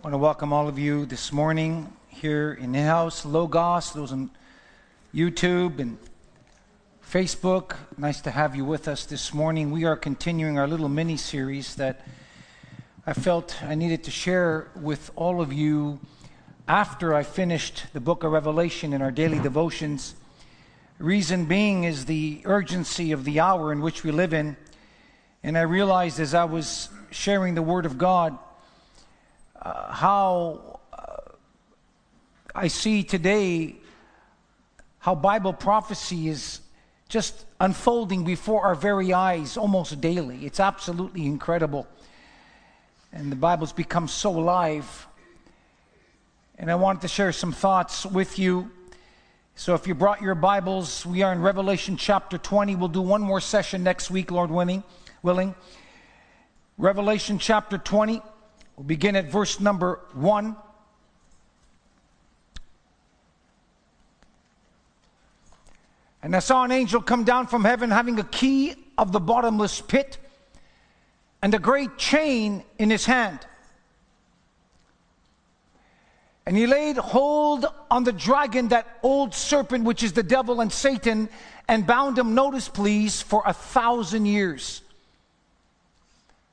I want to welcome all of you this morning here in the house, Logos, those on YouTube and Facebook. Nice to have you with us this morning. We are continuing our little mini series that I felt I needed to share with all of you after I finished the book of Revelation in our daily devotions. Reason being is the urgency of the hour in which we live in. And I realized as I was sharing the Word of God, uh, how uh, I see today how Bible prophecy is just unfolding before our very eyes almost daily. It's absolutely incredible. And the Bible's become so alive. And I wanted to share some thoughts with you. So if you brought your Bibles, we are in Revelation chapter 20. We'll do one more session next week, Lord willing. willing. Revelation chapter 20. We'll begin at verse number 1. And I saw an angel come down from heaven having a key of the bottomless pit and a great chain in his hand. And he laid hold on the dragon, that old serpent, which is the devil and Satan, and bound him, notice please, for a thousand years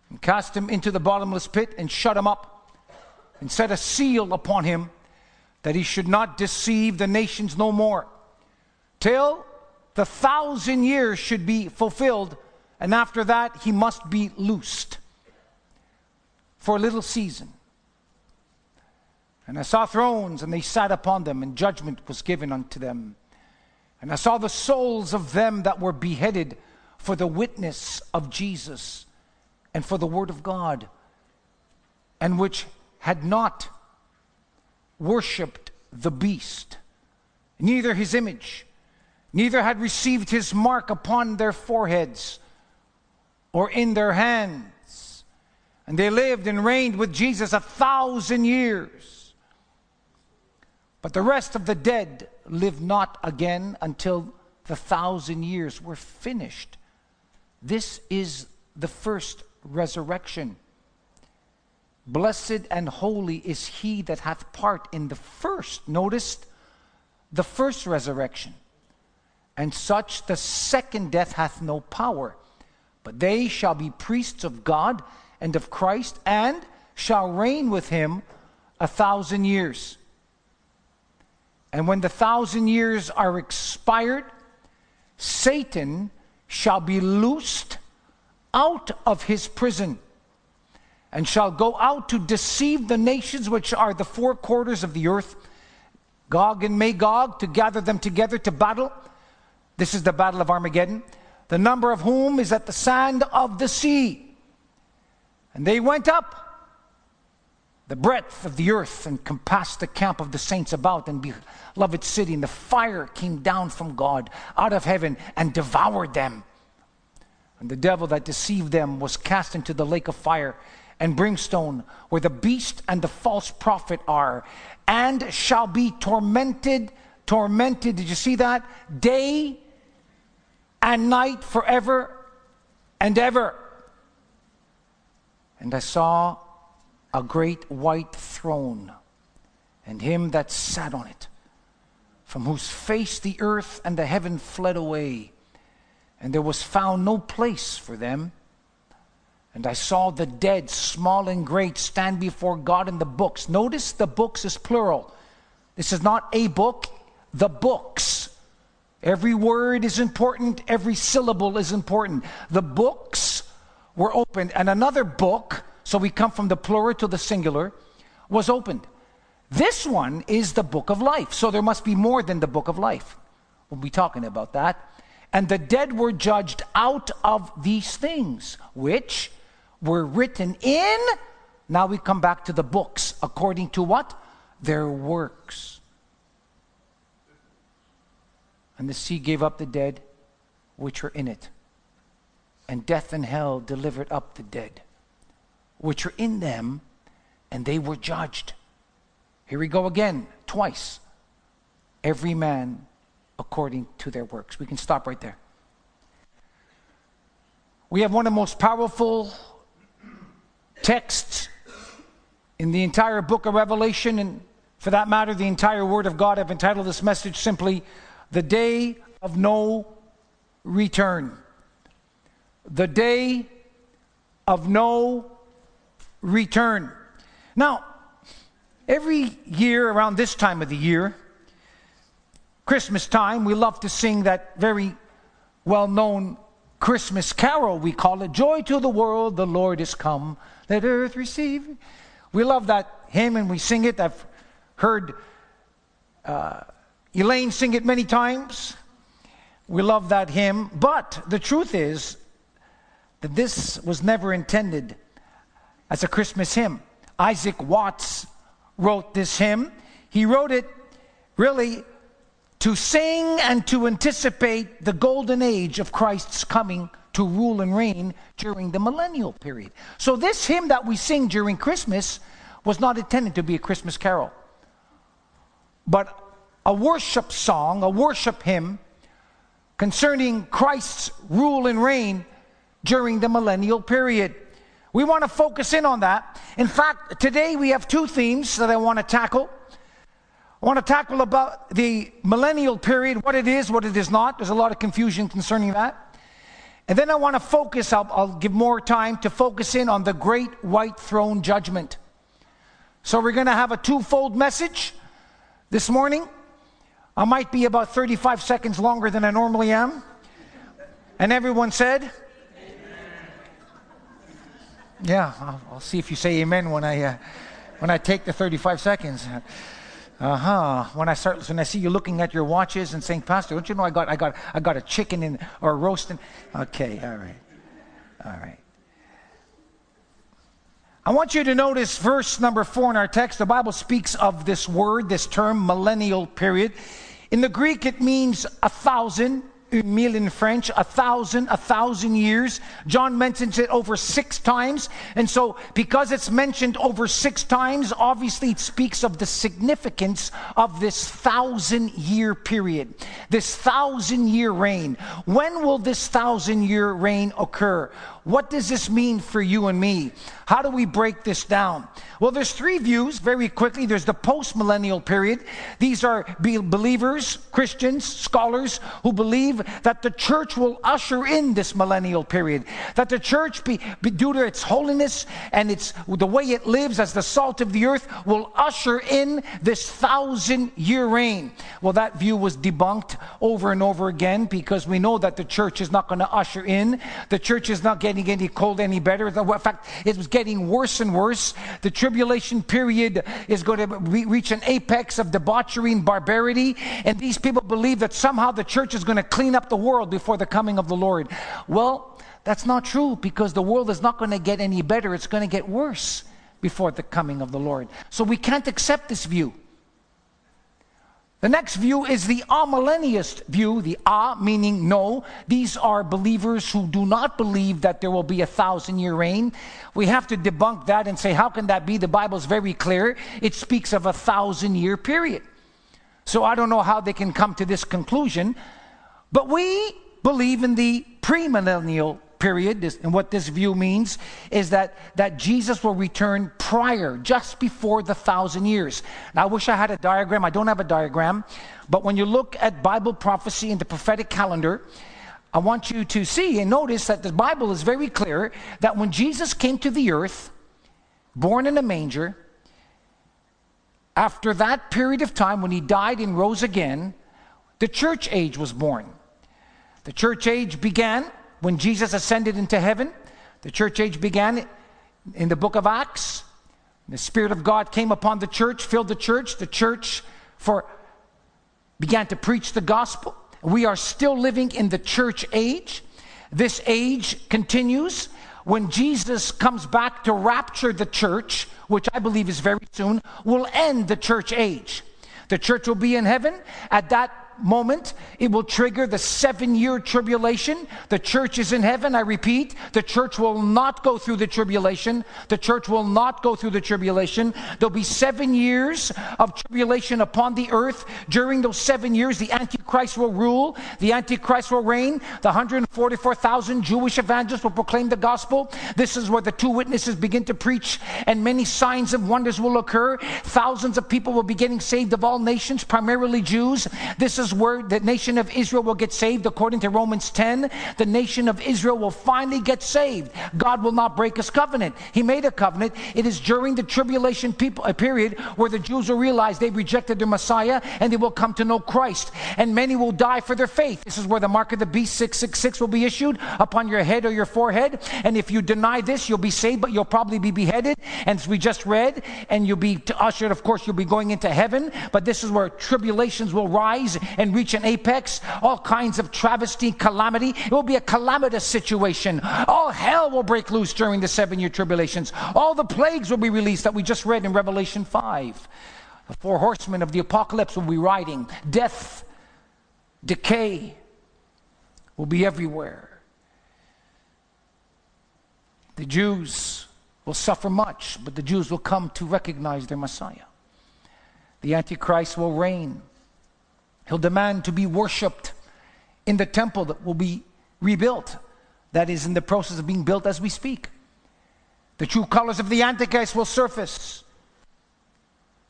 and cast him into the bottomless pit and shut him up and set a seal upon him that he should not deceive the nations no more till the thousand years should be fulfilled and after that he must be loosed for a little season. And i saw thrones and they sat upon them and judgment was given unto them. And i saw the souls of them that were beheaded for the witness of jesus and for the Word of God, and which had not worshiped the beast, neither his image, neither had received his mark upon their foreheads or in their hands. And they lived and reigned with Jesus a thousand years. But the rest of the dead lived not again until the thousand years were finished. This is the first resurrection. Blessed and holy is he that hath part in the first, notice, the first resurrection. And such the second death hath no power, but they shall be priests of God and of Christ, and shall reign with him a thousand years. And when the thousand years are expired, Satan shall be loosed out of his prison and shall go out to deceive the nations which are the four quarters of the earth, Gog and Magog, to gather them together to battle. This is the battle of Armageddon, the number of whom is at the sand of the sea. And they went up the breadth of the earth and compassed the camp of the saints about and beloved city, and the fire came down from God out of heaven and devoured them. And the devil that deceived them was cast into the lake of fire and brimstone, where the beast and the false prophet are, and shall be tormented, tormented. Did you see that? Day and night forever and ever. And I saw a great white throne, and him that sat on it, from whose face the earth and the heaven fled away and there was found no place for them. And I saw the dead, small and great, stand before God in the books. Notice the books is plural. This is not a book, the books. Every word is important, every syllable is important. The books were opened, and another book, so we come from the plural to the singular, was opened. This one is the book of life, so there must be more than the book of life. We'll be talking about that. And the dead were judged out of these things, which were written in, now we come back to the books, according to what? Their works. And the sea gave up the dead which were in it. And death and hell delivered up the dead which were in them, and they were judged. Here we go again, twice. Every man according to their works. We can stop right there. We have one of the most powerful texts In the entire book of Revelation, and for that matter, the entire Word of God, I've entitled this message simply, The Day of No Return. The Day of No Return. Now, every year around this time of the year, Christmas time, we love to sing that very well known Christmas carol, we call it Joy to the World, the Lord is come, let earth receive. We love that hymn and we sing it. I've heard uh, Elaine sing it many times. We love that hymn. But the truth is that this was never intended as a Christmas hymn. Isaac Watts wrote this hymn. He wrote it really to sing and to anticipate the golden age of Christ's coming to rule and reign during the millennial period. So, this hymn that we sing during Christmas was not intended to be a Christmas carol, but a worship song, a worship hymn concerning Christ's rule and reign during the millennial period. We want to focus in on that. In fact, today we have two themes that I want to tackle. I want to tackle about the millennial period, what it is, what it is not. There's a lot of confusion concerning that. And then I want to focus, I'll, I'll give more time to focus in on the great white throne judgment. So we're going to have a twofold message this morning. I might be about 35 seconds longer than I normally am. And everyone said, amen. Yeah, I'll, I'll, see if you say amen when I, uh, when I take the 35 seconds. Uh huh. When I start, when I see you looking at your watches and saying, "Pastor, don't you know I got, I got, I got a chicken in or roasting?" Okay, all right, all right. I want you to notice verse number four in our text. The Bible speaks of this word, this term, millennial period. In the Greek, it means a thousand mille in French, a thousand, a thousand years. John mentions it over six times. And so, because it's mentioned over six times, obviously it speaks of the significance of this thousand year period, this thousand year reign. When will this thousand year reign occur? What does this mean for you and me? How do we break this down? Well, there's three views very quickly. There's the post-millennial period. These are believers, Christians, scholars who believe that the church will usher in this millennial period. That the church, be, be, due to its holiness and its the way it lives as the salt of the earth, will usher in this thousand-year reign. Well, that view was debunked over and over again because we know that the church is not going to usher in. The church is not getting getting any cold any better. In fact, it was getting worse and worse. The tribulation period is going to re- reach an apex of debauchery and barbarity. And these people believe that somehow the church is going to clean up the world before the coming of the Lord. Well, that's not true because the world is not going to get any better. It's going to get worse before the coming of the Lord. So we can't accept this view. The next view is the amillennialist view, the a meaning no. These are believers who do not believe that there will be a thousand year reign. We have to debunk that and say, how can that be? The Bible is very clear. It speaks of a thousand year period. So I don't know how they can come to this conclusion, but we believe in the premillennial period. This, and what this view means is that, that Jesus will return prior, just before the thousand years. Now, I wish I had a diagram. I don't have a diagram. But when you look at Bible prophecy and the prophetic calendar, I want you to see and notice that the Bible is very clear that when Jesus came to the earth, born in a manger, after that period of time when he died and rose again, the church age was born. The church age began when Jesus ascended into heaven, the church age began in the book of Acts. The Spirit of God came upon the church, filled the church. The church for began to preach the gospel. We are still living in the church age. This age continues when Jesus comes back to rapture the church, which I believe is very soon, will end the church age. The church will be in heaven. At that moment, it will trigger the seven year tribulation. The church is in heaven. I repeat, the church will not go through the tribulation. The church will not go through the tribulation. There'll be seven years of tribulation upon the earth. During those seven years, the Antichrist will rule, the Antichrist will reign. The 144,000 Jewish evangelists will proclaim the gospel. This is where the two witnesses begin to preach, and many signs and wonders will occur. Thousands of people will be getting saved of all nations, primarily Jews. This is where the nation of Israel will get saved, according to Romans 10. The nation of Israel will finally get saved. God will not break his covenant. He made a covenant. It is during the tribulation people, a uh, period where the Jews will realize they rejected their Messiah and they will come to know Christ. And many will die for their faith. This is where the mark of the beast 666 will be issued upon your head or your forehead. And if you deny this, you'll be saved, but you'll probably be beheaded. And as we just read, and you'll be ushered, of course, you'll be going into heaven. But this is where tribulations will rise and reach an apex. All kinds of travesty, calamity. It will be a calamitous situation. All hell will break loose during the seven year tribulations. All the plagues will be released that we just read in Revelation 5. The four horsemen of the apocalypse will be riding. Death, decay will be everywhere. The Jews will suffer much, but the Jews will come to recognize their Messiah. The Antichrist will reign. He'll demand to be worshiped in the temple that will be rebuilt, that is in the process of being built as we speak. The true colors of the Antichrist will surface.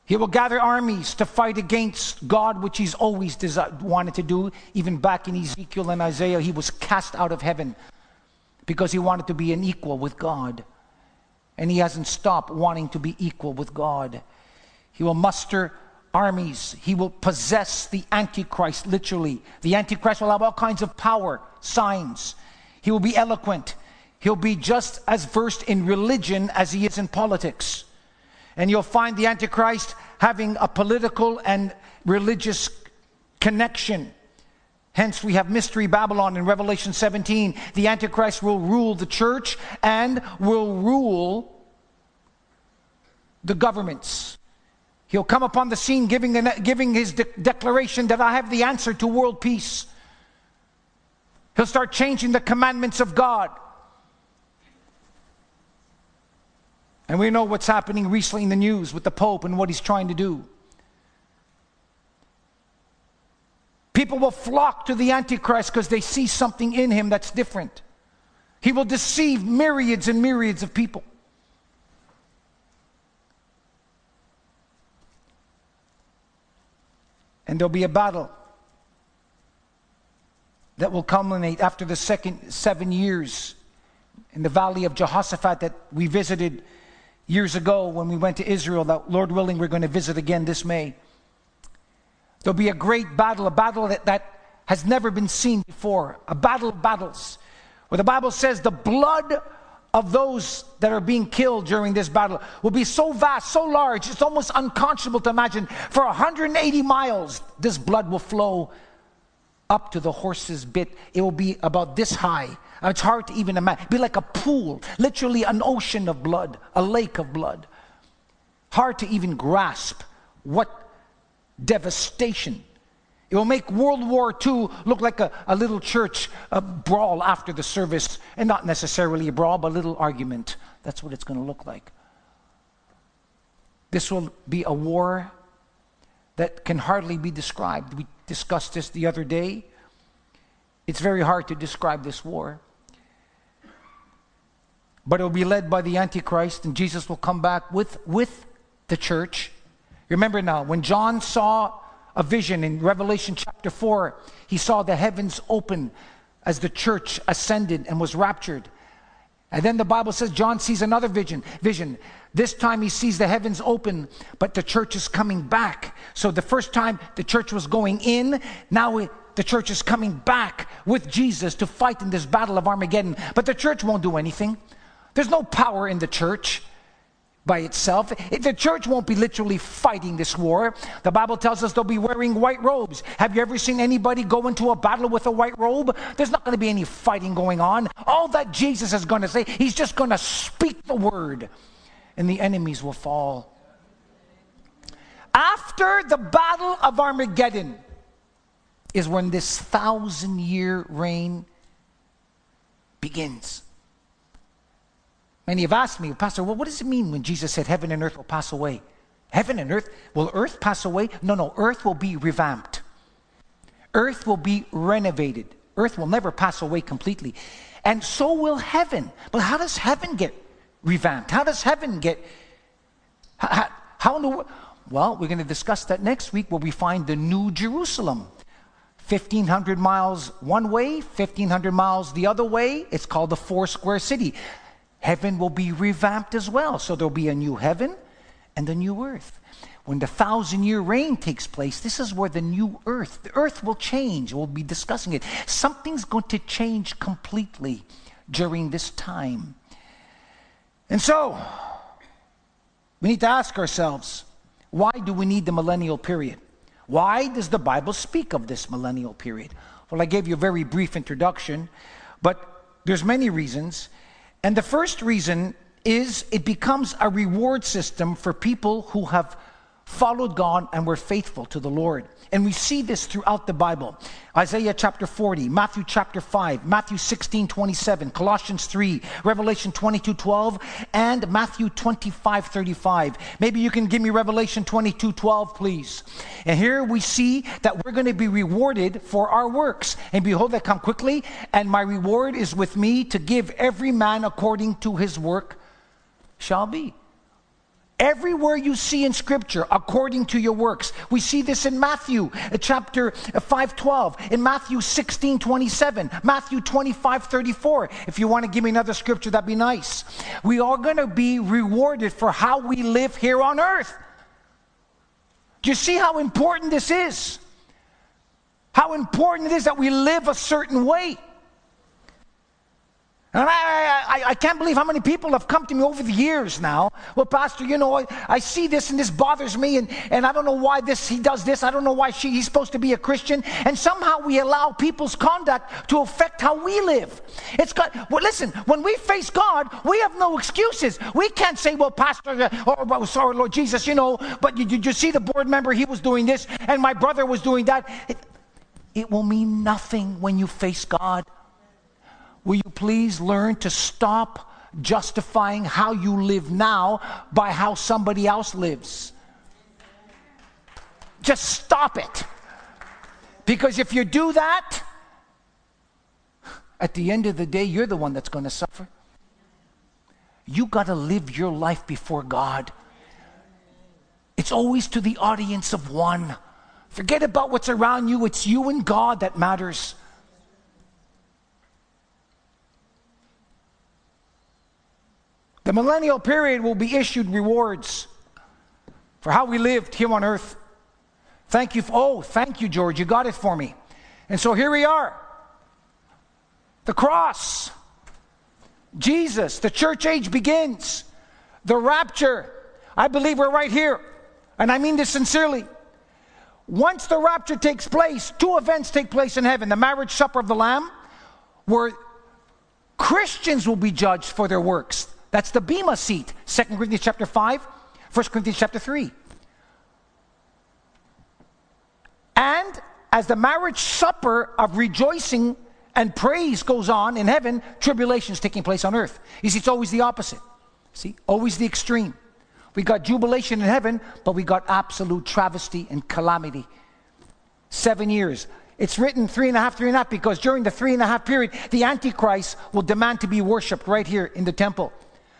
He will gather armies to fight against God, which he's always desired, wanted to do. Even back in Ezekiel and Isaiah, he was cast out of heaven because he wanted to be an equal with God. And he hasn't stopped wanting to be equal with God. He will muster armies. He will possess the Antichrist, literally. The Antichrist will have all kinds of power, signs. He will be eloquent. He'll be just as versed in religion as he is in politics. And you'll find the Antichrist having a political and religious connection. Hence, we have Mystery Babylon in Revelation 17. The Antichrist will rule the church and will rule the governments. He'll come upon the scene giving, the, giving his de- declaration that I have the answer to world peace. He'll start changing the commandments of God. And we know what's happening recently in the news with the Pope and what he's trying to do. People will flock to the Antichrist because they see something in him that's different. He will deceive myriads and myriads of people. And there'll be a battle that will culminate after the second seven years in the valley of Jehoshaphat that we visited years ago when we went to Israel, that Lord willing, we're going to visit again this May. There'll be a great battle, a battle that, that has never been seen before, a battle of battles, where the Bible says the blood of those that are being killed during this battle will be so vast, so large, it's almost unconscionable to imagine. For 180 miles, this blood will flow up to the horse's bit. It will be about this high. It's hard to even imagine. It'd be like a pool, literally an ocean of blood, a lake of blood. Hard to even grasp what devastation. It will make World War II look like a, a little church a brawl after the service, and not necessarily a brawl, but a little argument. That's what it's going to look like. This will be a war that can hardly be described. We discussed this the other day. It's very hard to describe this war. But it will be led by the Antichrist, and Jesus will come back with, with the church. Remember now, when John saw a vision in Revelation chapter 4, he saw the heavens open as the church ascended and was raptured. And then the Bible says John sees another vision. Vision. This time he sees the heavens open, but the church is coming back. So the first time the church was going in, now it, the church is coming back with Jesus to fight in this battle of Armageddon. But the church won't do anything. There's no power in the church by itself. The church won't be literally fighting this war. The Bible tells us they'll be wearing white robes. Have you ever seen anybody go into a battle with a white robe? There's not going to be any fighting going on. All that Jesus is going to say, he's just going to speak the word, and the enemies will fall. After the battle of Armageddon, is when this thousand year reign begins. Many have asked me, Pastor, well, what does it mean when Jesus said heaven and earth will pass away? Heaven and earth, will earth pass away? No, no, earth will be revamped. Earth will be renovated. Earth will never pass away completely. And so will heaven. But how does heaven get revamped? How does heaven get. How, how in the world? Well, we're going to discuss that next week where we find the New Jerusalem. 1,500 miles one way, 1,500 miles the other way. It's called the Four Square City. Heaven will be revamped as well. So there'll be a new heaven and a new earth. When the thousand year reign takes place, this is where the new earth, the earth will change. We'll be discussing it. Something's going to change completely during this time. And so, we need to ask ourselves why do we need the millennial period? Why does the Bible speak of this millennial period? Well, I gave you a very brief introduction, but there's many reasons. And the first reason is it becomes a reward system for people who have followed God and were faithful to the Lord. And we see this throughout the Bible. Isaiah chapter 40, Matthew chapter 5, Matthew 16, 27, Colossians 3, Revelation 22, 12, and Matthew 25, 35. Maybe you can give me Revelation 22, 12, please. And here we see that we're going to be rewarded for our works. And behold, I come quickly, and my reward is with me to give every man according to his work shall be. Everywhere you see in scripture, according to your works. We see this in Matthew uh, chapter 5 12, in Matthew 16 27, Matthew 25 34. If you want to give me another scripture, that'd be nice. We are going to be rewarded for how we live here on earth. Do you see how important this is? How important it is that we live a certain way. And I, I, I, can't believe how many people have come to me over the years now. Well, Pastor, you know, I, I, see this and this bothers me, and, and I don't know why this he does this. I don't know why she, he's supposed to be a Christian. And somehow we allow people's conduct to affect how we live. It's got, well, listen, when we face God, we have no excuses. We can't say, well, Pastor, uh, or oh, sorry, Lord Jesus, you know, but did you, you see the board member? He was doing this, and my brother was doing that. It, it will mean nothing when you face God. Will you please learn to stop justifying how you live now by how somebody else lives? Just stop it. Because if you do that, at the end of the day, you're the one that's going to suffer. You got to live your life before God. It's always to the audience of one. Forget about what's around you, it's you and God that matters. The millennial period will be issued rewards for how we lived here on earth. Thank you. For, oh, thank you, George. You got it for me. And so here we are. The cross. Jesus, the church age begins. The rapture. I believe we're right here. And I mean this sincerely. Once the rapture takes place, two events take place in heaven the marriage supper of the Lamb, where Christians will be judged for their works. That's the Bema seat. 2 Corinthians chapter 5, 1 Corinthians chapter 3. And as the marriage supper of rejoicing and praise goes on in heaven, tribulation is taking place on earth. You see, it's always the opposite. See, always the extreme. We got jubilation in heaven, but we got absolute travesty and calamity. Seven years. It's written three and a half, three and a half, because during the three and a half period, the Antichrist will demand to be worshiped right here in the temple.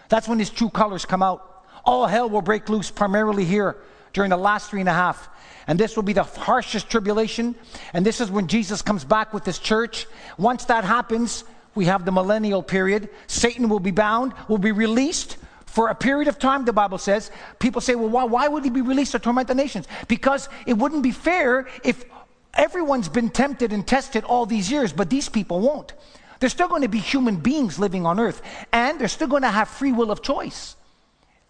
That's when his true colors come out. All hell will break loose primarily here during the last three and a half. And this will be the harshest tribulation. And this is when Jesus comes back with his church. Once that happens, we have the millennial period. Satan will be bound, will be released for a period of time, the Bible says. People say, well, why, why would he be released to torment the nations? Because it wouldn't be fair if everyone's been tempted and tested all these years, but these people won't. There's still going to be human beings living on earth, and they're still going to have free will of choice.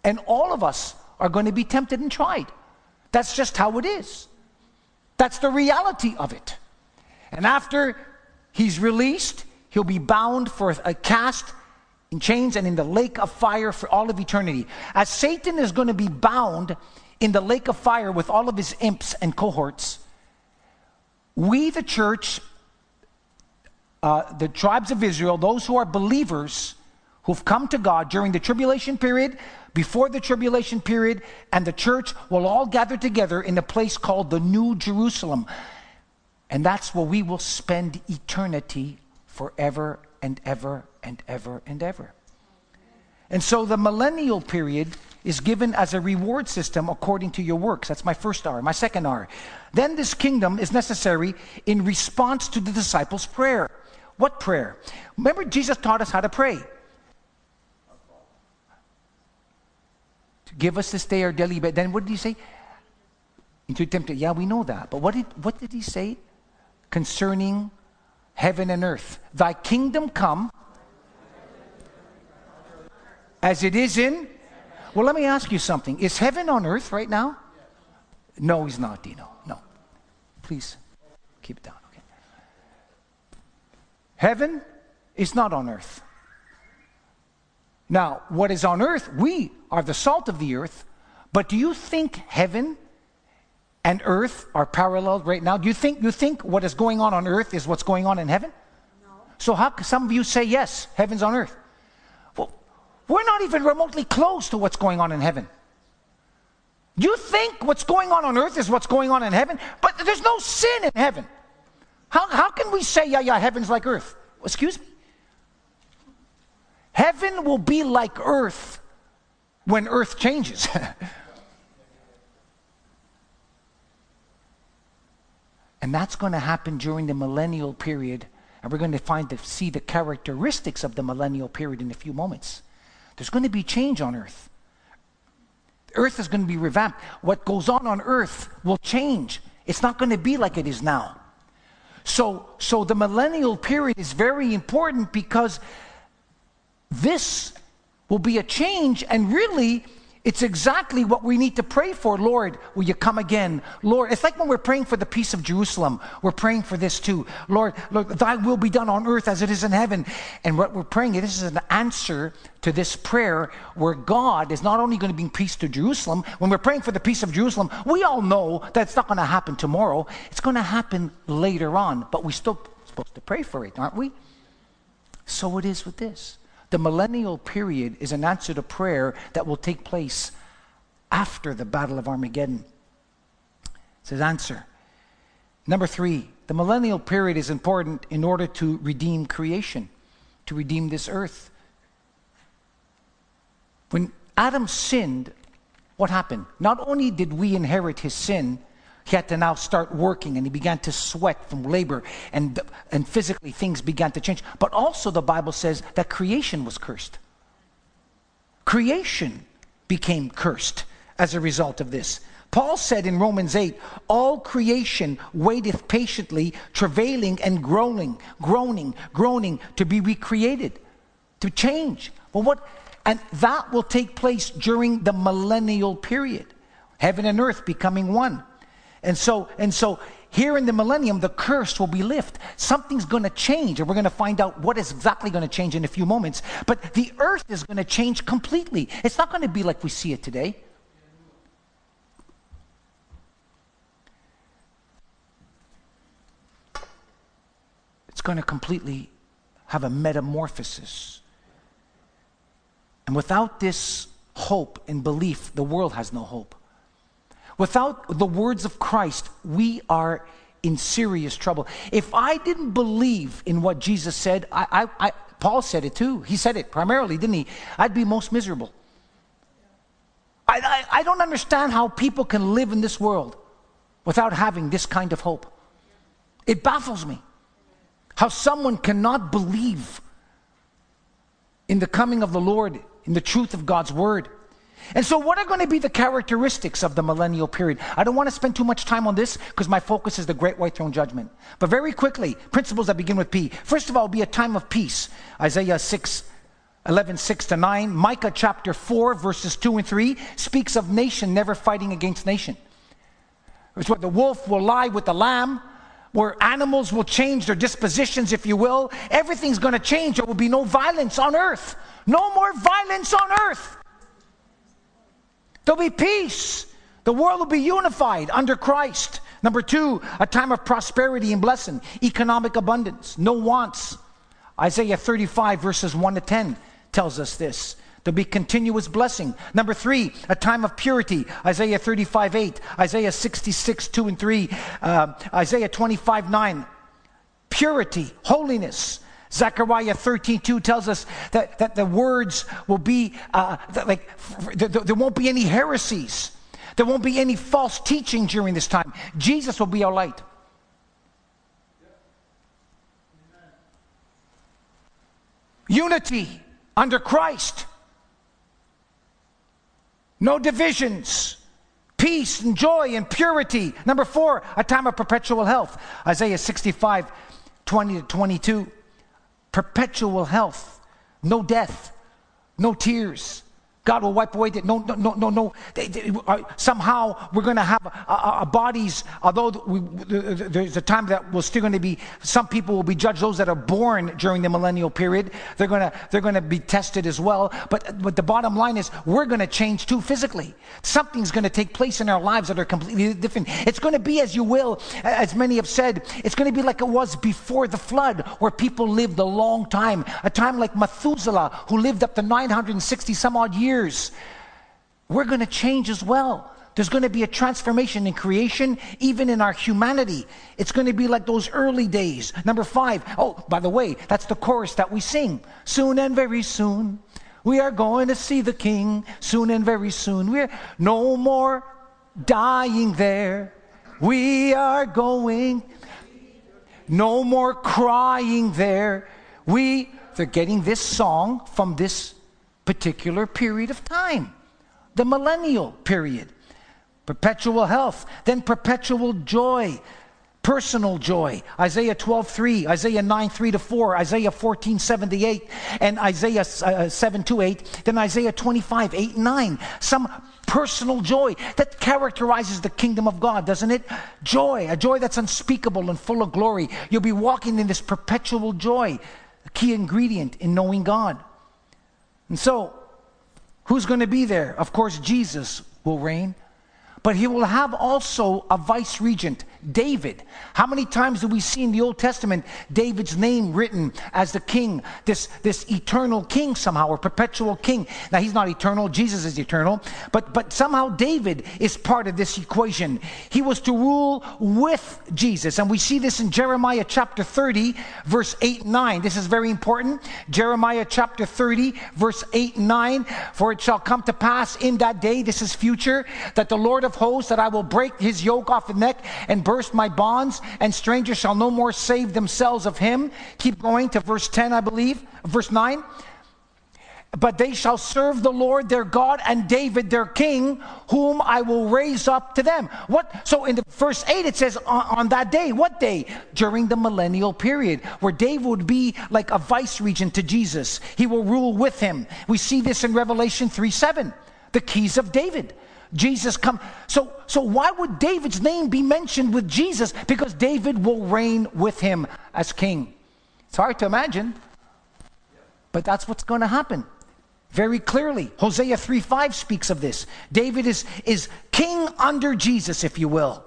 And all of us are going to be tempted and tried. That's just how it is. That's the reality of it. And after he's released, he'll be bound for a cast in chains and in the lake of fire for all of eternity. As Satan is going to be bound in the lake of fire with all of his imps and cohorts, we, the church, uh, the tribes of Israel, those who are believers who've come to God during the tribulation period, before the tribulation period, and the church will all gather together in a place called the New Jerusalem. And that's where we will spend eternity forever and ever and ever and ever. And so the millennial period is given as a reward system according to your works. That's my first R. My second R. Then this kingdom is necessary in response to the disciples' prayer. What prayer? Remember, Jesus taught us how to pray. To give us this day our daily bread. Then what did he say? Into temptation. Yeah, we know that. But what did, what did he say concerning heaven and earth? Thy kingdom come as it is in. Well, let me ask you something. Is heaven on earth right now? No, he's not, Dino. No. Please keep it down. Heaven is not on earth. Now, what is on earth? We are the salt of the earth. But do you think heaven and earth are parallel right now? Do you think you think what is going on on earth is what's going on in heaven? No. So how can some of you say yes, heaven's on earth? Well, we're not even remotely close to what's going on in heaven. You think what's going on on earth is what's going on in heaven, but there's no sin in heaven. How, how can we say, yeah, yeah, heaven's like earth? Excuse me? Heaven will be like earth when earth changes. and that's going to happen during the millennial period. And we're going to find to see the characteristics of the millennial period in a few moments. There's going to be change on earth. Earth is going to be revamped. What goes on on earth will change. It's not going to be like it is now. So, so the millennial period is very important because this will be a change, and really, it's exactly what we need to pray for. Lord, will you come again? Lord, it's like when we're praying for the peace of Jerusalem. We're praying for this too. Lord, Lord, thy will be done on earth as it is in heaven. And what we're praying, this is an answer to this prayer where God is not only going to bring peace to Jerusalem, when we're praying for the peace of Jerusalem, we all know that it's not going to happen tomorrow. It's going to happen later on, but we're still supposed to pray for it, aren't we? So it is with this. The millennial period is an answer to prayer that will take place after the Battle of Armageddon. It says answer. Number three, the millennial period is important in order to redeem creation, to redeem this earth. When Adam sinned, what happened? Not only did we inherit his sin, he had to now start working and he began to sweat from labor and, and physically things began to change. But also, the Bible says that creation was cursed. Creation became cursed as a result of this. Paul said in Romans 8, all creation waiteth patiently, travailing and groaning, groaning, groaning to be recreated, to change. Well, what? And that will take place during the millennial period. Heaven and earth becoming one. And so, and so here in the millennium, the curse will be lifted. Something's going to change, and we're going to find out what is exactly going to change in a few moments. But the earth is going to change completely. It's not going to be like we see it today. It's going to completely have a metamorphosis. And without this hope and belief, the world has no hope. Without the words of Christ, we are in serious trouble. If I didn't believe in what Jesus said, I, I, I, Paul said it too. He said it primarily, didn't he? I'd be most miserable. I, I, don't understand how people can live in this world without having this kind of hope. It baffles me how someone cannot believe in the coming of the Lord, in the truth of God's word. And so, what are going to be the characteristics of the millennial period? I don't want to spend too much time on this because my focus is the great white throne judgment. But very quickly, principles that begin with P. First of all, be a time of peace. Isaiah 6, 11, 6 to 9. Micah chapter 4, verses 2 and 3 speaks of nation never fighting against nation. It's where the wolf will lie with the lamb, where animals will change their dispositions, if you will. Everything's going to change. There will be no violence on earth. No more violence on earth. There'll be peace. The world will be unified under Christ. Number two, a time of prosperity and blessing, economic abundance, no wants. Isaiah 35, verses 1 to 10 tells us this. There'll be continuous blessing. Number three, a time of purity. Isaiah 35, 8. Isaiah 66, 2 and 3. Uh, Isaiah 25, 9. Purity, holiness. Zechariah 13, 2 tells us that, that the words will be, uh, like, there, there won't be any heresies. There won't be any false teaching during this time. Jesus will be our light. Unity under Christ. No divisions. Peace and joy and purity. Number four, a time of perpetual health. Isaiah 65, 20 to 22. Perpetual health. No death. No tears. God will wipe away that. No, no, no, no, no. They, they, uh, somehow we're going to have a, a, bodies, although we, there's a time that we're still going to be, some people will be judged, those that are born during the millennial period, they're going to, they're to be tested as well. But, but the bottom line is we're going to change too physically. Something's going to take place in our lives that are completely different. It's going to be as you will, as many have said, it's going to be like it was before the flood, where people lived a long time. A time like Methuselah, who lived up to 960 some odd years years, we're going to change as well. There's going to be a transformation in creation, even in our humanity. It's going to be like those early days. Number five. Oh, by the way, that's the chorus that we sing. Soon and very soon, we are going to see the King. Soon and very soon, we're no more dying there. We are going. No more crying there. We, they're getting this song from this particular period of time, the millennial period. Perpetual health, then perpetual joy, personal joy. Isaiah 12, 3, Isaiah 9, 3 to 4, Isaiah 14, 7 to 8, and Isaiah uh, 7 to 8, then Isaiah 25, 8 and 9. Some personal joy that characterizes the kingdom of God, doesn't it? Joy, a joy that's unspeakable and full of glory. You'll be walking in this perpetual joy, a key ingredient in knowing God. And so, who's going to be there? Of course, Jesus will reign. But he will have also a vice regent, David. How many times do we see in the Old Testament David's name written as the king, this, this eternal king somehow, or perpetual king? Now, he's not eternal, Jesus is eternal, but, but somehow David is part of this equation. He was to rule with Jesus, and we see this in Jeremiah chapter 30, verse 8 and 9. This is very important. Jeremiah chapter 30, verse 8 and 9. For it shall come to pass in that day, this is future, that the Lord of hosts, that I will break his yoke off the neck and burst my bonds, and strangers shall no more save themselves of him. Keep going to verse 10, I believe, verse 9 but they shall serve the Lord their God and David their king, whom I will raise up to them. What? So in the verse 8 it says on, on, that day, what day? During the millennial period, where David would be like a vice regent to Jesus. He will rule with him. We see this in Revelation 3 7, the keys of David. Jesus come. So, so why would David's name be mentioned with Jesus? Because David will reign with him as king. It's hard to imagine, but that's what's going to happen. Very clearly, Hosea 3 5 speaks of this. David is, is king under Jesus, if you will.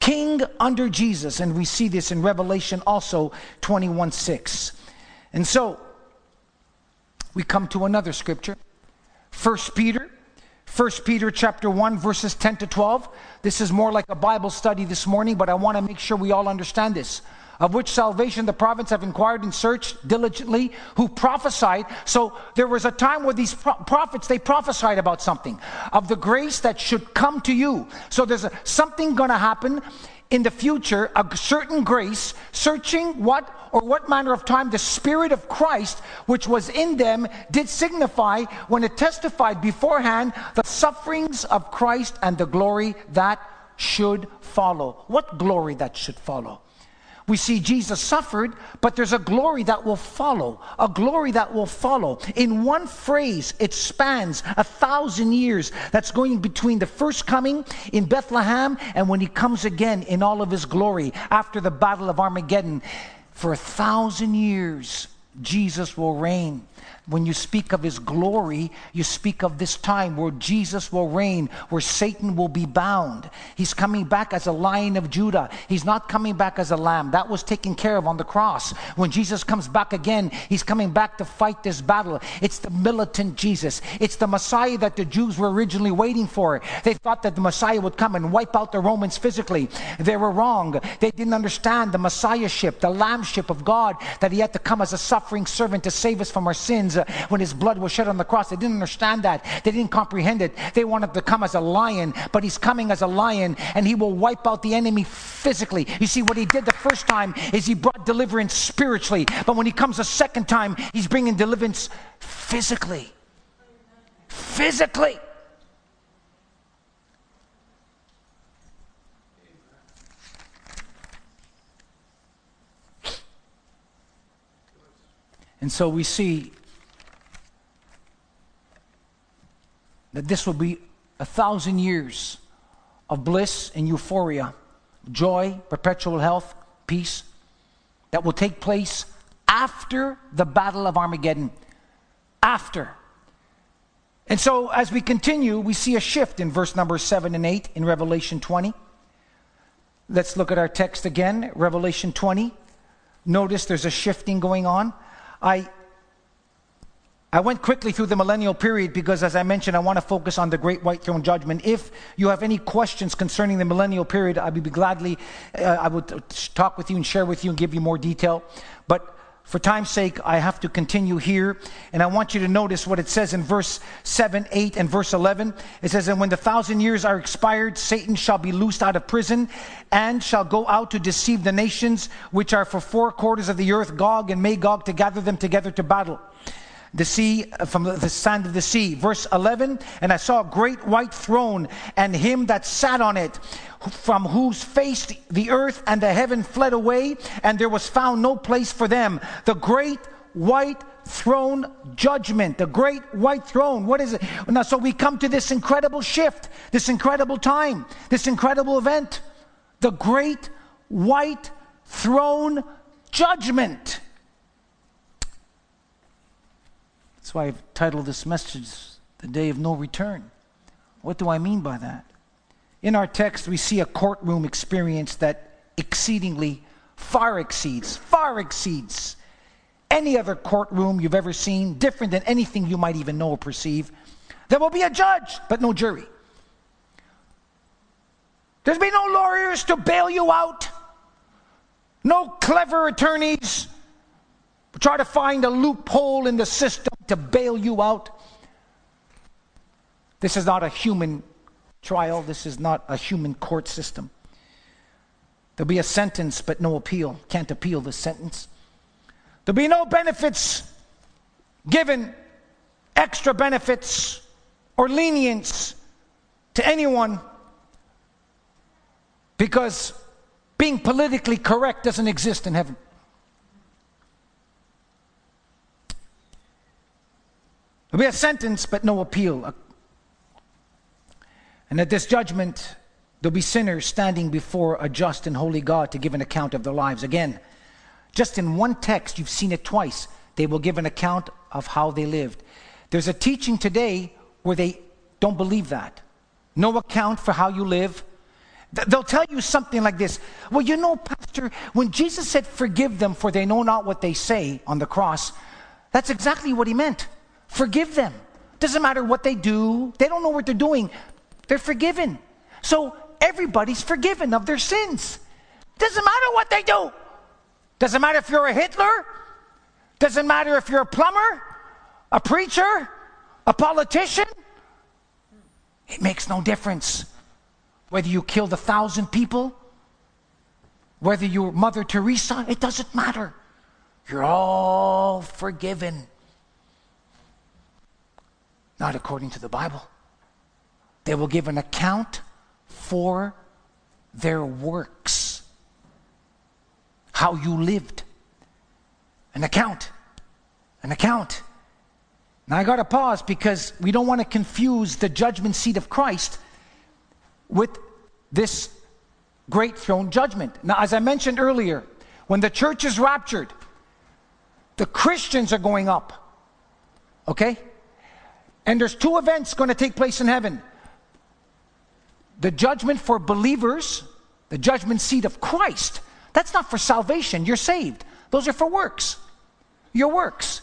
King under Jesus. And we see this in Revelation also 21 6. And so, we come to another scripture. First Peter 1 Peter chapter 1 verses 10 to 12. This is more like a Bible study this morning, but I want to make sure we all understand this. Of which salvation the prophets have inquired and searched diligently, who prophesied. So there was a time where these pro- prophets they prophesied about something of the grace that should come to you. So there's a, something going to happen in the future a certain grace, searching what or what manner of time the Spirit of Christ, which was in them, did signify when it testified beforehand the sufferings of Christ and the glory that should follow. What glory that should follow? We see Jesus suffered, but there's a glory that will follow. A glory that will follow. In one phrase, it spans a thousand years. That's going between the first coming in Bethlehem and when he comes again in all of his glory after the Battle of Armageddon. For a thousand years, Jesus will reign. When you speak of his glory, you speak of this time where Jesus will reign, where Satan will be bound. He's coming back as a lion of Judah. He's not coming back as a lamb. That was taken care of on the cross. When Jesus comes back again, he's coming back to fight this battle. It's the militant Jesus. It's the Messiah that the Jews were originally waiting for. They thought that the Messiah would come and wipe out the Romans physically. They were wrong. They didn't understand the Messiahship, the lambship of God, that he had to come as a suffering servant to save us from our sins uh, when his blood was shed on the cross. They didn't understand that. They didn't comprehend it. They wanted to come as a lion, but he's coming as a lion and he will wipe out the enemy physically. You see, what he did the first time is he brought deliverance spiritually, but when he comes a second time, he's bringing deliverance physically. Physically. And so we see that this will be a thousand years of bliss and euphoria, joy, perpetual health, peace that will take place after the Battle of Armageddon. After. And so, as we continue, we see a shift in verse number 7 and 8 in Revelation 20. Let's look at our text again, Revelation 20. Notice there's a shifting going on. I I went quickly through the millennial period because, as I mentioned, I want to focus on the great white throne judgment. If you have any questions concerning the millennial period, I would be gladly, uh, I would talk with you and share with you and give you more detail. But for time's sake, I have to continue here. And I want you to notice what it says in verse 7, 8, and verse 11. It says, And when the thousand years are expired, Satan shall be loosed out of prison and shall go out to deceive the nations which are for four quarters of the earth, Gog and Magog, to gather them together to battle the sea uh, from the sand of the sea. Verse 11 and i saw a great white throne and him that sat on it from whose face the earth and the heaven fled away and there was found no place for them. The great white throne judgment the great white throne. What is it? Now so we come to this incredible shift this incredible time this incredible event. The great white throne judgment That's why I've titled this message, The Day of No Return. What do I mean by that? In our text, we see a courtroom experience that exceedingly far exceeds, far exceeds any other courtroom you've ever seen, different than anything you might even know or perceive. There will be a judge, but no jury. There'll be no lawyers to bail you out, no clever attorneys try to find a loophole in the system to bail you out. This is not a human trial, this is not a human court system. There'll be a sentence, but no appeal. Can't appeal the sentence. There'll be no benefits given, extra benefits or lenience to anyone because being politically correct doesn't exist in heaven. There'll be a sentence, but no appeal. And at this judgment, there'll be sinners standing before a just and holy God to give an account of their lives. Again, just in one text, you've seen it twice. They will give an account of how they lived. There's a teaching today where they don't believe that. No account for how you live. They'll tell you something like this Well, you know, Pastor, when Jesus said, Forgive them, for they know not what they say on the cross, that's exactly what he meant. Forgive them. Doesn't matter what they do, they don't know what they're doing. They're forgiven. So everybody's forgiven of their sins. Doesn't matter what they do. Doesn't matter if you're a Hitler. Doesn't matter if you're a plumber, a preacher, a politician. It makes no difference whether you killed a thousand people, whether you're Mother Teresa, it doesn't matter. You're all forgiven. Not according to the Bible. They will give an account for their works, how you lived. An account. An account. Now I got to pause because we don't want to confuse the judgment seat of Christ with this great throne judgment. Now, as I mentioned earlier, when the church is raptured, the Christians are going up Okay? And there's two events going to take place in heaven the judgment for believers, the judgment seat of Christ. That's not for salvation. You're saved. Those are for works. Your works.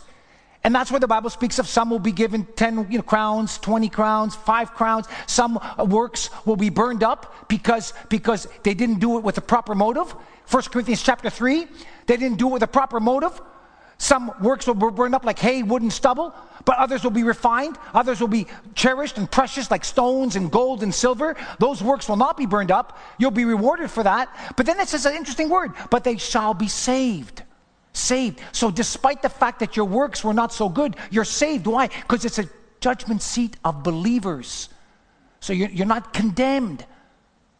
And that's where the Bible speaks of some will be given 10 you know, crowns, 20 crowns, 5 crowns. Some uh, works will be burned up because, because they didn't do it with the proper motive. 1 Corinthians chapter 3, they didn't do it with a proper motive. Some works will be burned up like hay, wood, and stubble, but others will be refined. Others will be cherished and precious like stones and gold and silver. Those works will not be burned up. You'll be rewarded for that. But then it says an interesting word, but they shall be saved. Saved. So, despite the fact that your works were not so good, you're saved. Why? Because it's a judgment seat of believers. So, you're, you're not condemned.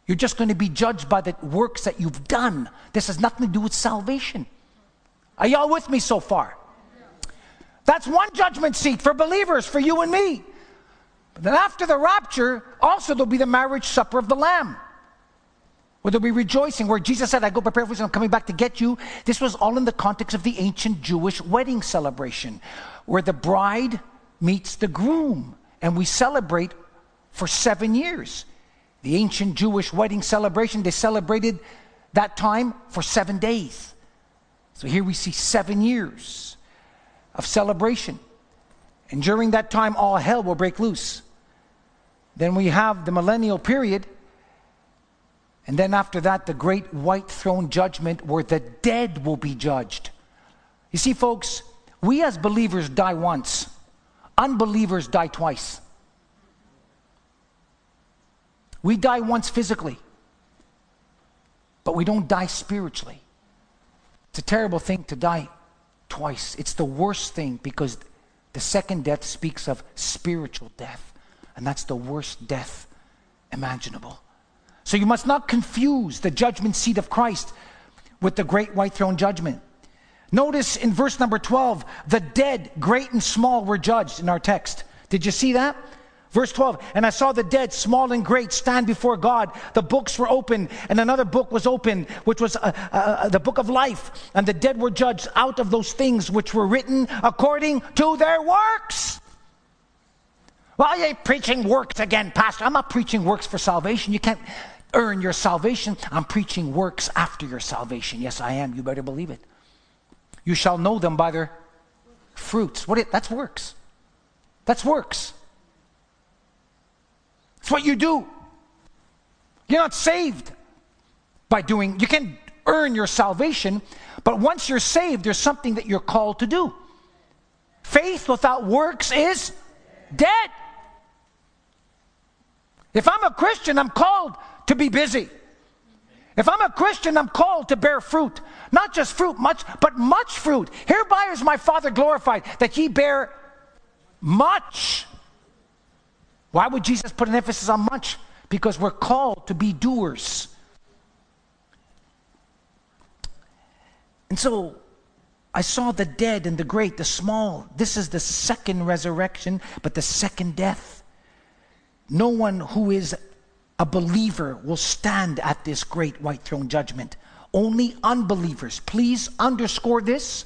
You're just going to be judged by the works that you've done. This has nothing to do with salvation. Are y'all with me so far? That's one judgment seat for believers, for you and me. But then after the rapture, also there'll be the marriage supper of the Lamb. Where there'll be rejoicing, where Jesus said, I go prepare for you, I'm coming back to get you. This was all in the context of the ancient Jewish wedding celebration, where the bride meets the groom, and we celebrate for seven years. The ancient Jewish wedding celebration, they celebrated that time for seven days. So here we see seven years of celebration. And during that time, all hell will break loose. Then we have the millennial period. And then after that, the great white throne judgment where the dead will be judged. You see, folks, we as believers die once, unbelievers die twice. We die once physically, but we don't die spiritually. It's a terrible thing to die twice. It's the worst thing because the second death speaks of spiritual death, and that's the worst death imaginable. So you must not confuse the judgment seat of Christ with the great white throne judgment. Notice in verse number 12, the dead, great and small, were judged in our text. Did you see that? Verse 12, and I saw the dead, small and great, stand before God. The books were open, and another book was open, which was uh, uh, uh, the book of life. And the dead were judged out of those things which were written according to their works. Why are you preaching works again, Pastor? I'm not preaching works for salvation. You can't earn your salvation. I'm preaching works after your salvation. Yes, I am. You better believe it. You shall know them by their fruits. What? It, that's works. That's works. It's what you do. You're not saved by doing, you can earn your salvation, but once you're saved, there's something that you're called to do. Faith without works is dead. If I'm a Christian, I'm called to be busy. If I'm a Christian, I'm called to bear fruit. Not just fruit, much, but much fruit. Hereby is my Father glorified, that ye bear much why would Jesus put an emphasis on much? Because we're called to be doers. And so I saw the dead and the great, the small. This is the second resurrection, but the second death. No one who is a believer will stand at this great white throne judgment. Only unbelievers. Please underscore this.